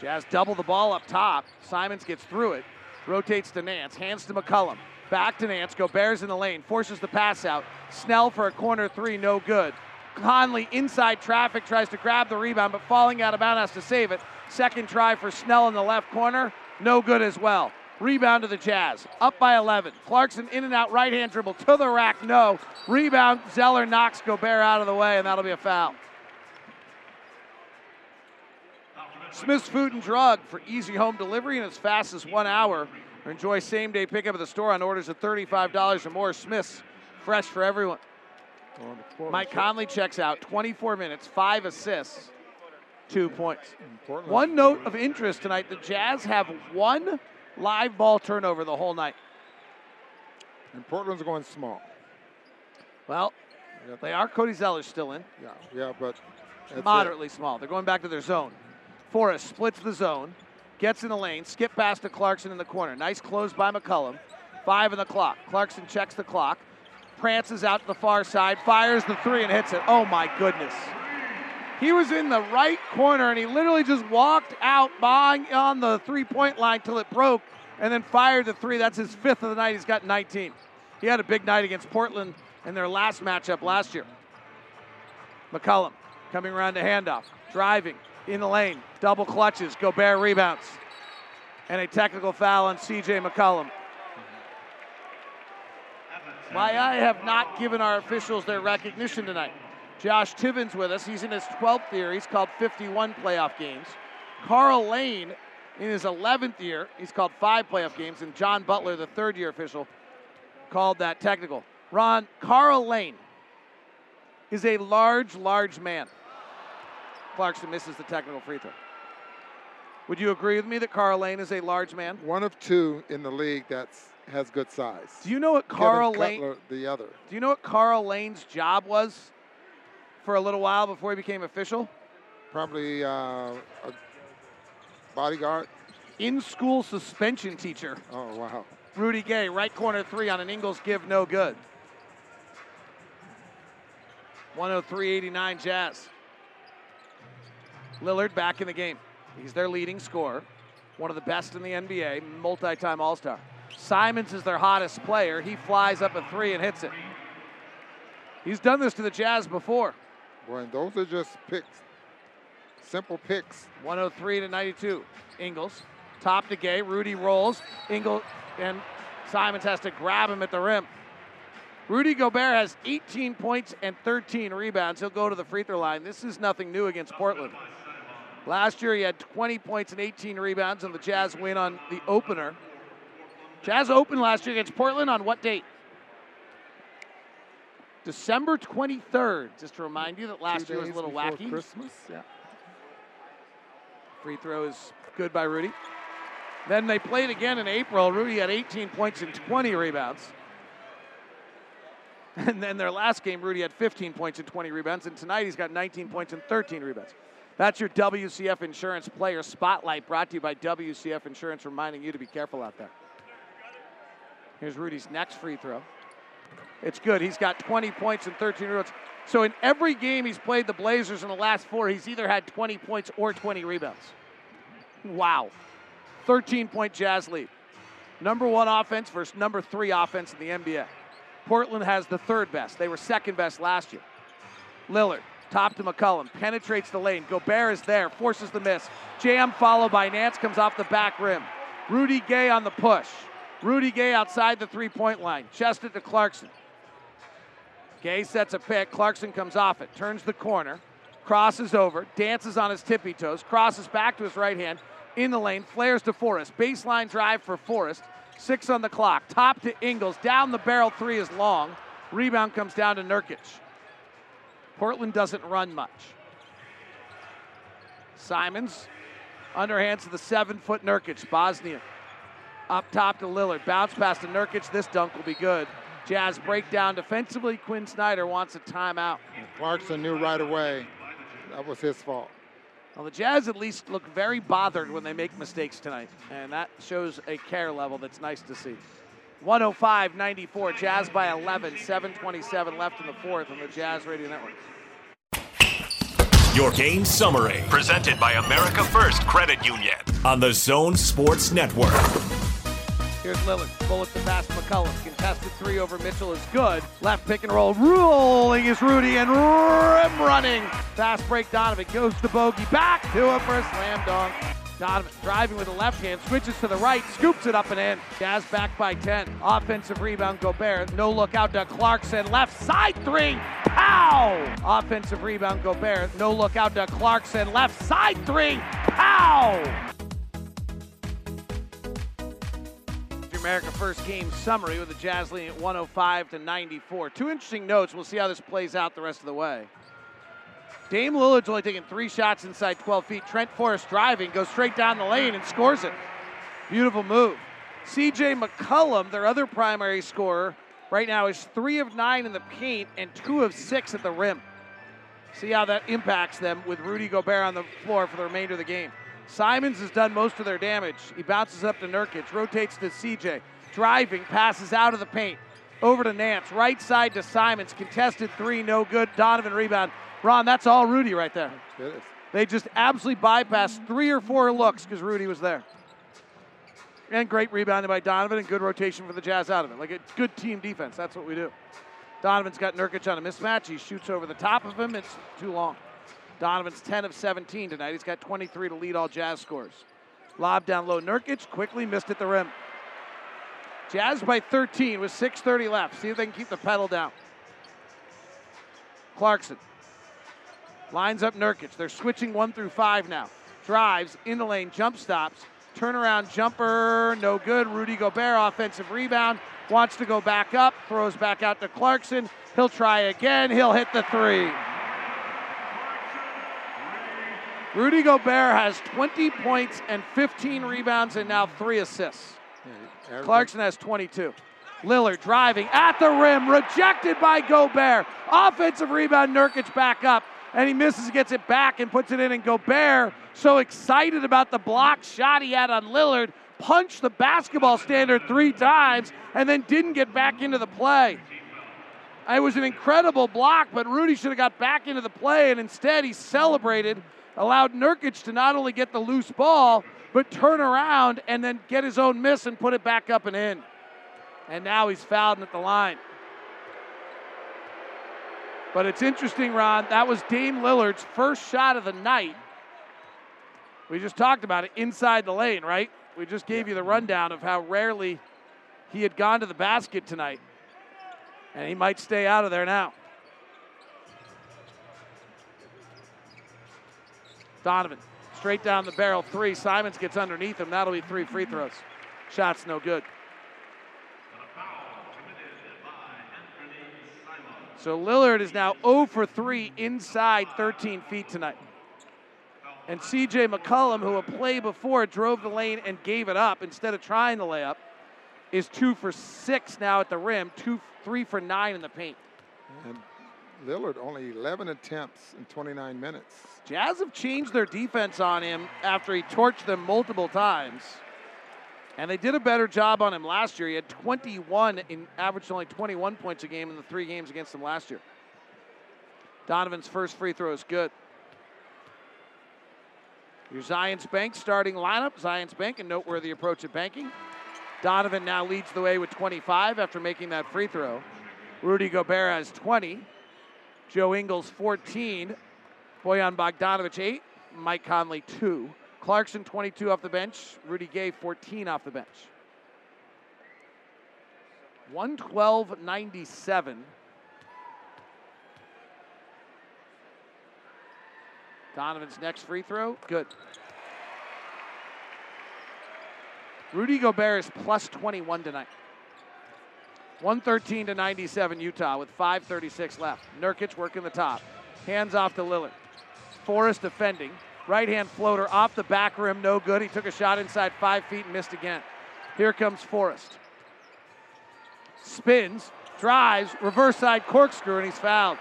Jazz double the ball up top. Simons gets through it, rotates to Nance, hands to McCollum. Back to Nance. Gobert's in the lane, forces the pass out. Snell for a corner three, no good. Conley inside traffic tries to grab the rebound, but falling out of bounds has to save it. Second try for Snell in the left corner, no good as well. Rebound to the Jazz, up by 11. Clarkson in and out, right hand dribble to the rack, no. Rebound, Zeller knocks Gobert out of the way, and that'll be a foul. Smith's Food and Drug for easy home delivery in as fast as one hour. Or enjoy same day pickup at the store on orders of $35 or more. Smith's, fresh for everyone. Mike Conley checks out 24 minutes, five assists, two points. One note of interest tonight the Jazz have one live ball turnover the whole night. And Portland's going small. Well, they are. Cody Zeller's still in. Yeah, yeah, but moderately small. They're going back to their zone. Forrest splits the zone, gets in the lane, skip past to Clarkson in the corner. Nice close by McCollum. Five in the clock. Clarkson checks the clock, prances out to the far side, fires the three and hits it. Oh my goodness. He was in the right corner and he literally just walked out on the three point line till it broke and then fired the three. That's his fifth of the night. He's got 19. He had a big night against Portland in their last matchup last year. McCollum coming around to handoff, driving in the lane, double clutches, Gobert rebounds. And a technical foul on CJ McCollum. Why I have not given our officials their recognition tonight. Josh Tiven's with us. He's in his 12th year. He's called 51 playoff games. Karl Lane in his 11th year. He's called five playoff games. And John Butler, the third year official, called that technical. Ron, Karl Lane is a large, large man. Clarkson misses the technical free throw. Would you agree with me that Karl Lane is a large man? One of two in the league that has good size. Do you know what Kevin Carl Cutler, Lane? the other. Do you know what Karl Lane's job was for a little while before he became official? Probably uh, a bodyguard. In school suspension teacher. Oh wow. Rudy Gay, right corner three on an Ingles give, no good. 103-89 Jazz. Lillard back in the game. He's their leading scorer, one of the best in the NBA, multi-time All-Star. Simons is their hottest player. He flies up a three and hits it. He's done this to the Jazz before. Boy, and those are just picks. Simple picks. 103 to 92. Ingles, top to Gay. Rudy rolls. Ingles and Simons has to grab him at the rim. Rudy Gobert has 18 points and 13 rebounds. He'll go to the free throw line. This is nothing new against Portland. Last year he had 20 points and 18 rebounds, and the Jazz win on the opener. Jazz opened last year against Portland on what date? December 23rd. Just to remind you that last Two year was a little wacky. Christmas. Yeah. Free throw is good by Rudy. Then they played again in April. Rudy had 18 points and 20 rebounds. And then their last game, Rudy had 15 points and 20 rebounds. And tonight he's got 19 points and 13 rebounds. That's your WCF Insurance Player Spotlight brought to you by WCF Insurance, reminding you to be careful out there. Here's Rudy's next free throw. It's good. He's got 20 points and 13 rebounds. So in every game he's played the Blazers in the last four, he's either had 20 points or 20 rebounds. Wow. 13 point Jazz lead. Number one offense versus number three offense in the NBA. Portland has the third best. They were second best last year. Lillard, top to McCollum, penetrates the lane. Gobert is there, forces the miss. Jam followed by Nance comes off the back rim. Rudy Gay on the push. Rudy Gay outside the three point line. Chested to Clarkson. Gay sets a pick. Clarkson comes off it, turns the corner, crosses over, dances on his tippy toes, crosses back to his right hand, in the lane, flares to Forrest. Baseline drive for Forrest. Six on the clock. Top to Ingles. Down the barrel three is long. Rebound comes down to Nurkic. Portland doesn't run much. Simons, underhands to the seven foot Nurkic. Bosnia. Up top to Lillard. Bounce pass to Nurkic. This dunk will be good. Jazz breakdown defensively. Quin Snyder wants a timeout. Clarkson knew right away that was his fault. Well, the Jazz at least look very bothered when they make mistakes tonight, and that shows a care level that's nice to see. 105 94, Jazz by 11, 727 left in the fourth on the Jazz Radio Network. Your game summary, presented by America First Credit Union on the Zone Sports Network. Here's Lillard. Bullet to pass McCollum. Contested three over Mitchell is good. Left pick and roll. Rolling is Rudy and rim running. Fast break Donovan goes to Bogey. Back to him for a slam dunk. Donovan driving with the left hand, switches to the right, scoops it up and in. Jazz back by 10. Offensive rebound, Gobert. No look out to Clarkson. Left side three. Pow! Offensive rebound, Gobert. No look out to Clarkson. Left side three. Pow! America First game summary with the Jazz leading at 105 to 94. Two interesting notes. We'll see how this plays out the rest of the way. Dame Lillard's only taking three shots inside 12 feet. Trent Forrest driving, goes straight down the lane and scores it. Beautiful move. CJ McCollum, their other primary scorer, right now is three of nine in the paint and two of six at the rim. See how that impacts them with Rudy Gobert on the floor for the remainder of the game. Simons has done most of their damage. He bounces up to Nurkic, rotates to CJ, driving, passes out of the paint. Over to Nance, right side to Simons, contested three, no good. Donovan rebound. Ron, that's all Rudy right there. It is. They just absolutely bypassed three or four looks because Rudy was there. And great rebounding by Donovan and good rotation for the Jazz out of it. Like a good team defense. That's what we do. Donovan's got Nurkic on a mismatch. He shoots over the top of him. It's too long. Donovan's 10 of 17 tonight. He's got 23 to lead all Jazz scores. Lob down low. Nurkic quickly missed at the rim. Jazz by 13 with 6.30 left. See if they can keep the pedal down. Clarkson lines up Nurkic. They're switching one through five now. Drives in the lane, jump stops, turnaround jumper, no good. Rudy Gobert, offensive rebound, wants to go back up, throws back out to Clarkson. He'll try again. He'll hit the three. Rudy Gobert has 20 points and 15 rebounds and now three assists. Clarkson has 22. Lillard driving at the rim, rejected by Gobert. Offensive rebound, Nurkic back up, and he misses, gets it back, and puts it in. And Gobert, so excited about the block shot he had on Lillard, punched the basketball standard three times and then didn't get back into the play. It was an incredible block, but Rudy should have got back into the play, and instead he celebrated, allowed Nurkic to not only get the loose ball, but turn around and then get his own miss and put it back up and in. And now he's fouled at the line. But it's interesting, Ron. That was Dame Lillard's first shot of the night. We just talked about it inside the lane, right? We just gave you the rundown of how rarely he had gone to the basket tonight. And he might stay out of there now. Donovan, straight down the barrel, three. Simons gets underneath him. That'll be three free throws. Shot's no good. So Lillard is now 0 for 3 inside 13 feet tonight. And CJ McCollum, who a play before drove the lane and gave it up instead of trying the layup, is 2 for 6 now at the rim, two, 3 for 9 in the paint. And Lillard only 11 attempts in 29 minutes. Jazz have changed their defense on him after he torched them multiple times. And they did a better job on him last year. He had 21 and averaged only 21 points a game in the three games against them last year. Donovan's first free throw is good. Your Zions Bank starting lineup. Zions Bank, a noteworthy approach at banking. Donovan now leads the way with 25 after making that free throw. Rudy Gobert has 20. Joe Ingles 14. Bojan Bogdanovic 8. Mike Conley 2. Clarkson 22 off the bench. Rudy Gay 14 off the bench. 112.97. Donovan's next free throw. Good. Rudy Gobert is plus 21 tonight. 113 to 97 Utah with 5:36 left. Nurkic working the top. Hands off to Lillard. Forrest defending. Right hand floater off the back rim, no good. He took a shot inside five feet and missed again. Here comes Forrest. Spins, drives, reverse side corkscrew, and he's fouled.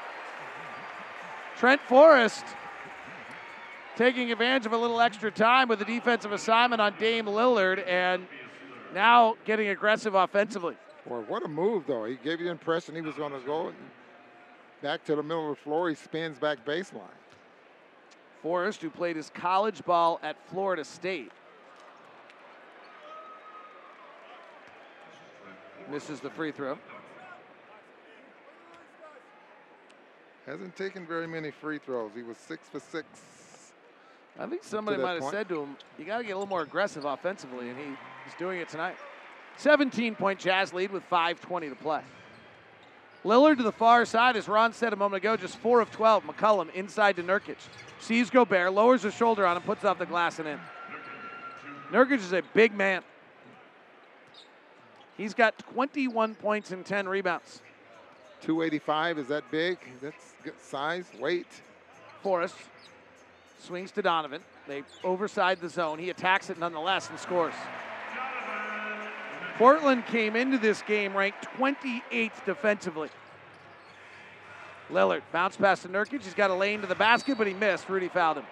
Trent Forrest taking advantage of a little extra time with the defensive assignment on Dame Lillard and now getting aggressive offensively. Boy, what a move, though. He gave you the impression he was going to go back to the middle of the floor. He spins back baseline. Forrest, who played his college ball at Florida State. Misses the free throw. Hasn't taken very many free throws. He was six for six. I think somebody might have point. said to him, you got to get a little more aggressive offensively, and he, he's doing it tonight. 17 point Jazz lead with 5.20 to play. Lillard to the far side, as Ron said a moment ago, just 4 of 12. McCollum inside to Nurkic. Sees Gobert, lowers his shoulder on him, puts off the glass and in. Nurkic is a big man. He's got 21 points and 10 rebounds. 285, is that big? That's good size, weight. Forrest swings to Donovan. They overside the zone. He attacks it nonetheless and scores. Portland came into this game ranked 28th defensively. Lillard bounce pass to Nurkic. He's got a lane to the basket, but he missed. Rudy fouled him.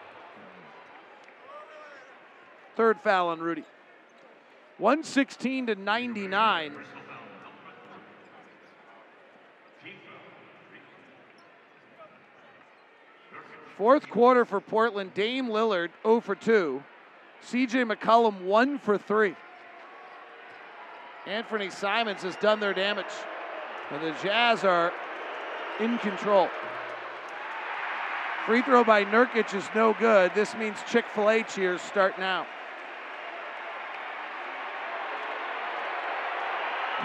Third foul on Rudy. 116 to 99. Fourth quarter for Portland, Dame Lillard 0 for 2. CJ McCollum 1 for 3. Anfernee Simons has done their damage. And the Jazz are in control. Free throw by Nurkic is no good. This means Chick fil A cheers start now.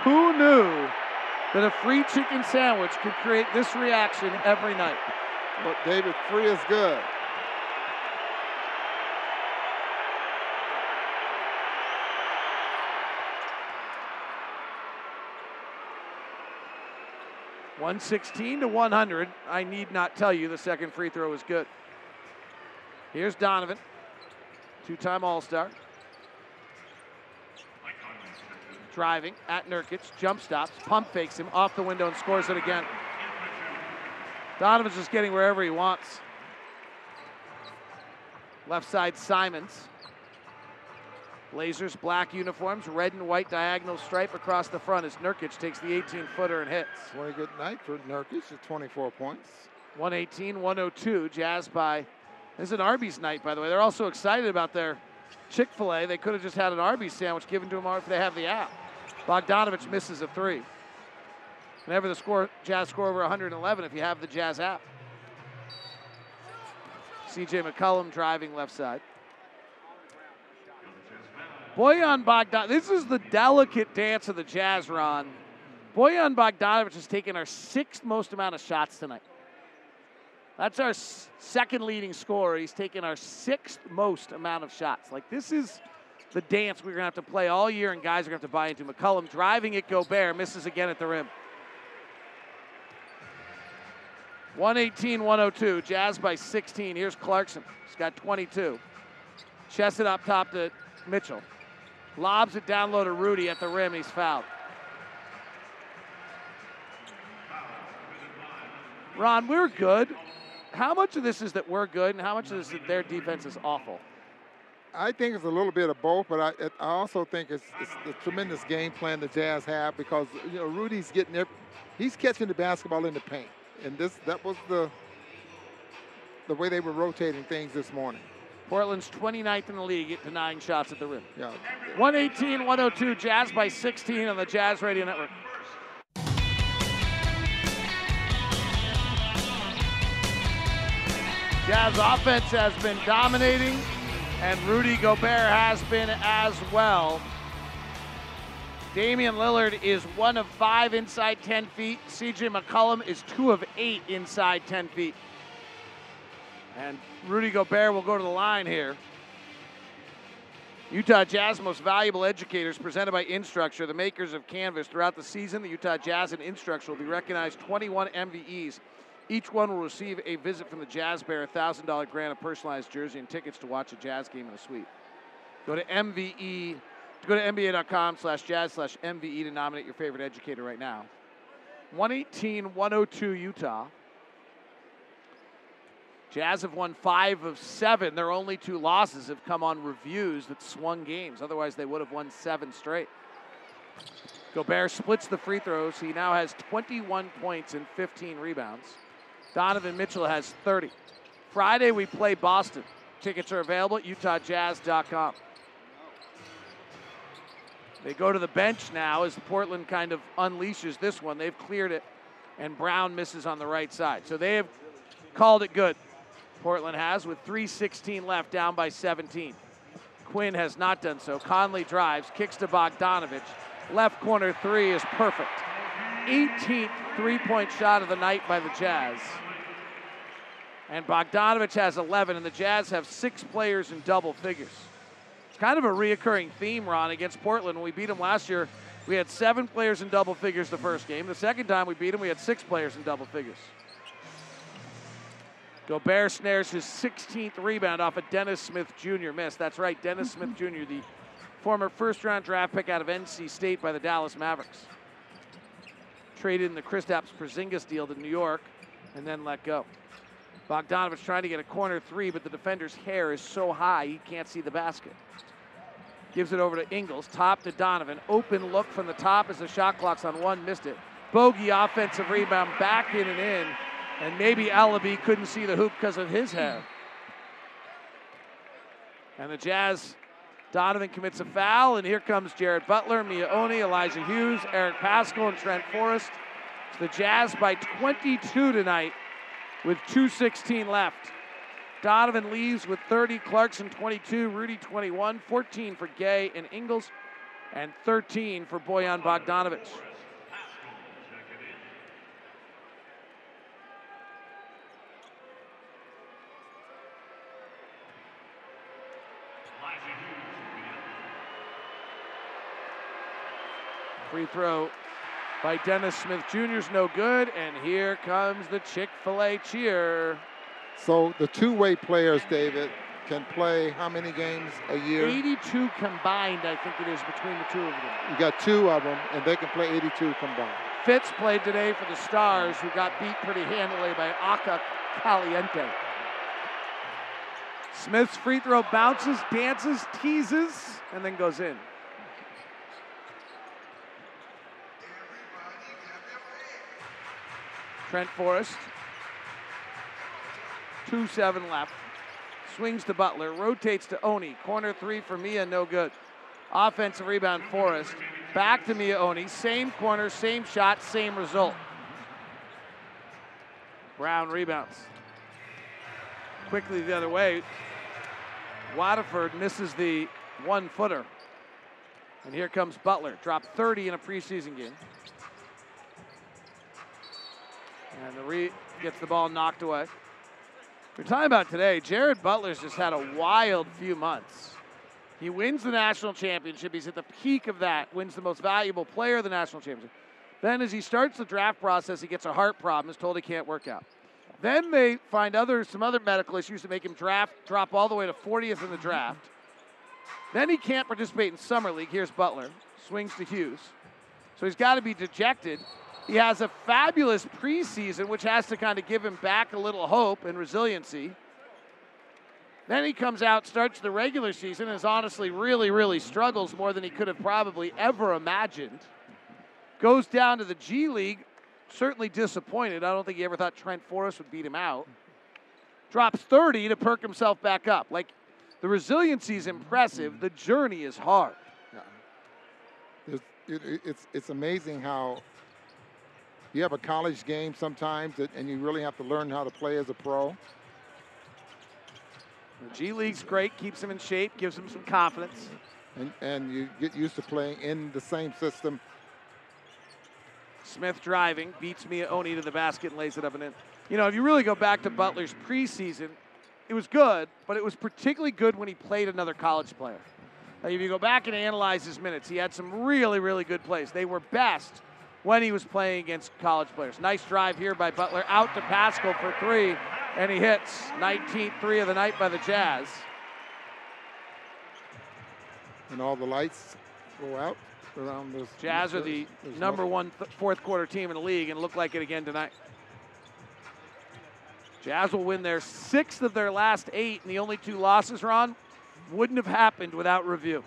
Who knew that a free chicken sandwich could create this reaction every night? But David, free is good. One sixteen to one hundred. I need not tell you the second free throw is good. Here's Donovan, two-time All-Star. Driving at Nurkic, jump stops, pump fakes him off the window and scores it again. Donovan's just getting wherever he wants. Left side Simons. Blazers, black uniforms, red and white diagonal stripe across the front as Nurkic takes the 18 footer and hits. Very good night for Nurkic at 24 points. 118 102. Jazz by. This is an Arby's night, by the way. They're also excited about their Chick fil A. They could have just had an Arby's sandwich given to them if they have the app. Bogdanovich misses a three. Whenever the score, Jazz score over 111 if you have the Jazz app. CJ McCollum driving left side. Bojan Bogdan, this is the delicate dance of the Jazz, Ron. Bojan Bogdanovich has taken our sixth most amount of shots tonight. That's our second leading scorer. He's taken our sixth most amount of shots. Like, this is the dance we're going to have to play all year, and guys are going to have to buy into. McCollum driving it, Gobert misses again at the rim. 118 102. Jazz by 16. Here's Clarkson. He's got 22. Chest it up top to Mitchell. Lobs it down low to Rudy at the rim. He's fouled. Ron, we're good. How much of this is that we're good, and how much of this is that their defense is awful? I think it's a little bit of both, but I, I also think it's, it's the tremendous game plan the Jazz have because you know Rudy's getting every, he's catching the basketball in the paint, and this that was the the way they were rotating things this morning. Portland's 29th in the league at denying shots at the rim. Yeah, 118 102. Jazz by 16 on the Jazz Radio Network. Jazz offense has been dominating, and Rudy Gobert has been as well. Damian Lillard is one of five inside 10 feet. CJ McCollum is two of eight inside 10 feet. And Rudy Gobert will go to the line here. Utah Jazz Most Valuable Educators presented by Instructure, the makers of Canvas. Throughout the season, the Utah Jazz and Instructure will be recognized 21 MVEs. Each one will receive a visit from the Jazz Bear, a $1,000 grant, a personalized jersey, and tickets to watch a Jazz game in a suite. Go to MVE, go to NBA.com slash jazz slash MVE to nominate your favorite educator right now. 118 102 Utah. Jazz have won five of seven. Their only two losses have come on reviews that swung games. Otherwise, they would have won seven straight. Gobert splits the free throws. He now has 21 points and 15 rebounds. Donovan Mitchell has 30. Friday, we play Boston. Tickets are available at utahjazz.com. They go to the bench now as Portland kind of unleashes this one. They've cleared it, and Brown misses on the right side. So they have called it good. Portland has with 3.16 left, down by 17. Quin has not done so. Conley drives, kicks to Bogdanovich. Left corner three is perfect. 18th three point shot of the night by the Jazz. And Bogdanovich has 11, and the Jazz have six players in double figures. It's kind of a reoccurring theme, Ron, against Portland. When we beat them last year, we had seven players in double figures the first game. The second time we beat them, we had six players in double figures. Gobert snares his 16th rebound off a Dennis Smith Jr. miss. That's right, Dennis Smith Jr., the former first round draft pick out of NC State by the Dallas Mavericks. Traded in the Kristaps Porzingis deal to New York and then let go. Bogdanovich trying to get a corner three, but the defender's hair is so high he can't see the basket. Gives it over to Ingles, top to Donovan. Open look from the top as the shot clock's on one, missed it. Bogey offensive rebound, back in and in. And maybe Alabi couldn't see the hoop because of his hair. And the Jazz, Donovan commits a foul, and here comes Jared Butler, Miye Oni, Elijah Hughes, Eric Paschall, and Trent Forrest. It's the Jazz by 22 tonight with 2.16 left. Donovan leaves with 30, Clarkson 22, Rudy 21, 14 for Gay and Ingles, and 13 for Bojan Bogdanovich. Free throw by Dennis Smith Jr. is no good, and here comes the Chick fil A cheer. So the two-way players, David, can play how many games a year? 82 combined, I think it is, between the two of them. You got two of them, and they can play 82 combined. Fitz played today for the Stars, who got beat pretty handily by Agua Caliente. Smith's free throw bounces, dances, teases, and then goes in. Trent Forrest. 2 7 left. Swings to Butler, rotates to Oni. Corner three for Miye, no good. Offensive rebound, Forrest. Back to Miye Oni. Same corner, same shot, same result. Brown rebounds. Quickly the other way. Watford misses the one footer. And here comes Butler. Dropped 30 in a preseason game. And the re gets the ball knocked away. We're talking about today. Jared Butler's just had a wild few months. He wins the national championship. He's at the peak of that. Wins the most valuable player of the national championship. Then, as he starts the draft process, he gets a heart problem. Is told he can't work out. Then they find other some other medical issues that make him draft drop all the way to 40th in the draft. Then he can't participate in summer league. Here's Butler swings to Hughes, so he's got to be dejected. He has a fabulous preseason, which has to kind of give him back a little hope and resiliency. Then he comes out, starts the regular season, and is honestly really, really struggles more than he could have probably ever imagined. Goes down to the G League, certainly disappointed. I don't think he ever thought Trent Forrest would beat him out. Drops 30 to perk himself back up. Like, the resiliency is impressive. The journey is hard. It's, it, it's, it's amazing how you have a college game sometimes that, and you really have to learn how to play as a pro. The G League's great, keeps him in shape, gives him some confidence. And, and you get used to playing in the same system. Smith driving, beats Miye Oni to the basket and lays it up and in. You know, if you really go back to Butler's preseason, it was good, but it was particularly good when he played another college player. Like if you go back and analyze his minutes, he had some really, really good plays. They were best when he was playing against college players. Nice drive here by Butler out to Paschall for three, and he hits 19th three of the night by the Jazz. And all the lights go out around this. Jazz are the number one th- fourth quarter team in the league and look like it again tonight. Jazz will win their sixth of their last eight, and the only two losses, Ron, wouldn't have happened without review.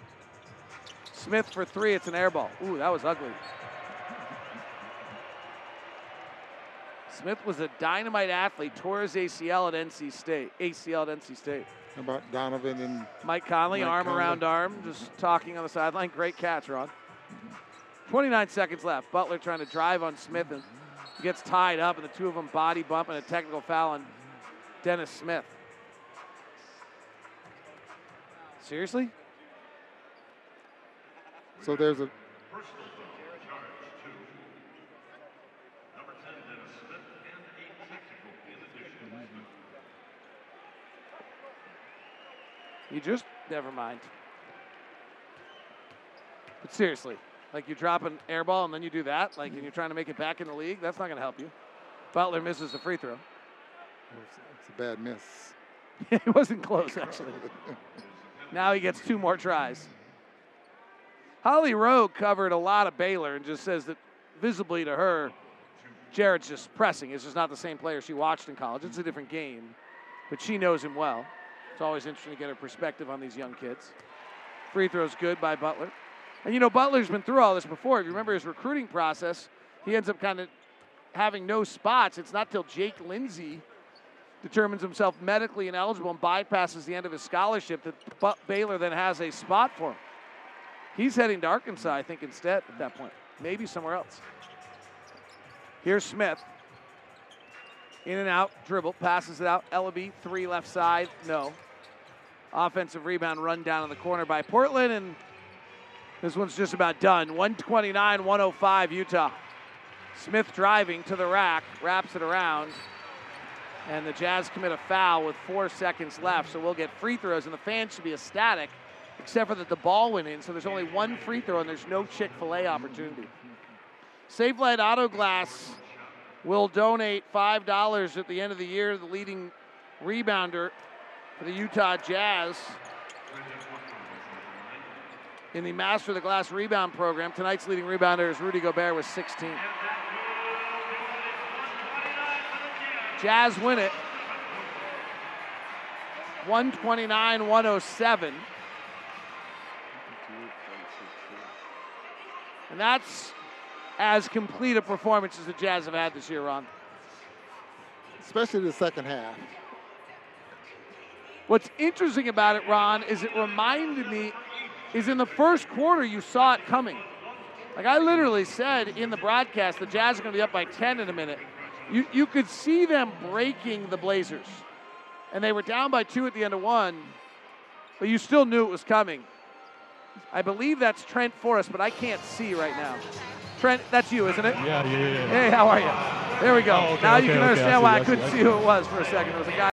Smith for three, it's an air ball. Ooh, that was ugly. Smith was a dynamite athlete, tore his ACL at NC State. ACL at NC State. How about Donovan and Mike Conley, Mike arm Conley. around arm, just talking on the sideline. Great catch, Ron. 29 seconds left. Butler trying to drive on Smith and gets tied up, and the two of them body bump and a technical foul on Dennis Smith. Seriously? So there's a You just never mind. But seriously, like you drop an air ball and then you do that, like and you're trying to make it back in the league, that's not going to help you. Butler misses the free throw. it's, a bad miss. it wasn't close actually. now he gets two more tries. Holly Rowe covered a lot of Baylor and just says that visibly to her, Jared's just pressing. It's just not the same player she watched in college. It's a different game, but she knows him well. It's always interesting to get a perspective on these young kids. Free throw's good by Butler. And you know, Butler's been through all this before. If you remember his recruiting process, he ends up kind of having no spots. It's not till Jake Lindsey determines himself medically ineligible and bypasses the end of his scholarship that Baylor then has a spot for him. He's heading to Arkansas, I think, instead at that point. Maybe somewhere else. Here's Smith. In and out, dribble, passes it out. Elleby, three left side, no. Offensive rebound run down in the corner by Portland, and this one's just about done. 129 105 Utah. Smith driving to the rack, wraps it around, and the Jazz commit a foul with four seconds left. So we'll get free throws, and the fans should be ecstatic, except for that the ball went in. So there's only one free throw, and there's no Chick fil A opportunity. Safelite Auto Glass will donate $5 at the end of the year the leading rebounder for the Utah Jazz in the Master of the Glass rebound program. Tonight's leading rebounder is Rudy Gobert with 16. Jazz win it 129 107. And that's as complete a performance as the Jazz have had this year, Ron. especially the second half. What's interesting about it, Ron, is it reminded me, is in the first quarter you saw it coming. Like I literally said in the broadcast, the Jazz are going to be up by 10 in a minute. You, you could see them breaking the Blazers. And they were down by two at the end of one, but you still knew it was coming. I believe that's Trent Forrest, but I can't see right now. Trent, that's you, isn't it? Yeah, yeah, yeah. Hey, how are you? There we go. Oh, okay, now you can okay, understand why I I couldn't see see. who it was for a second. It was a guy.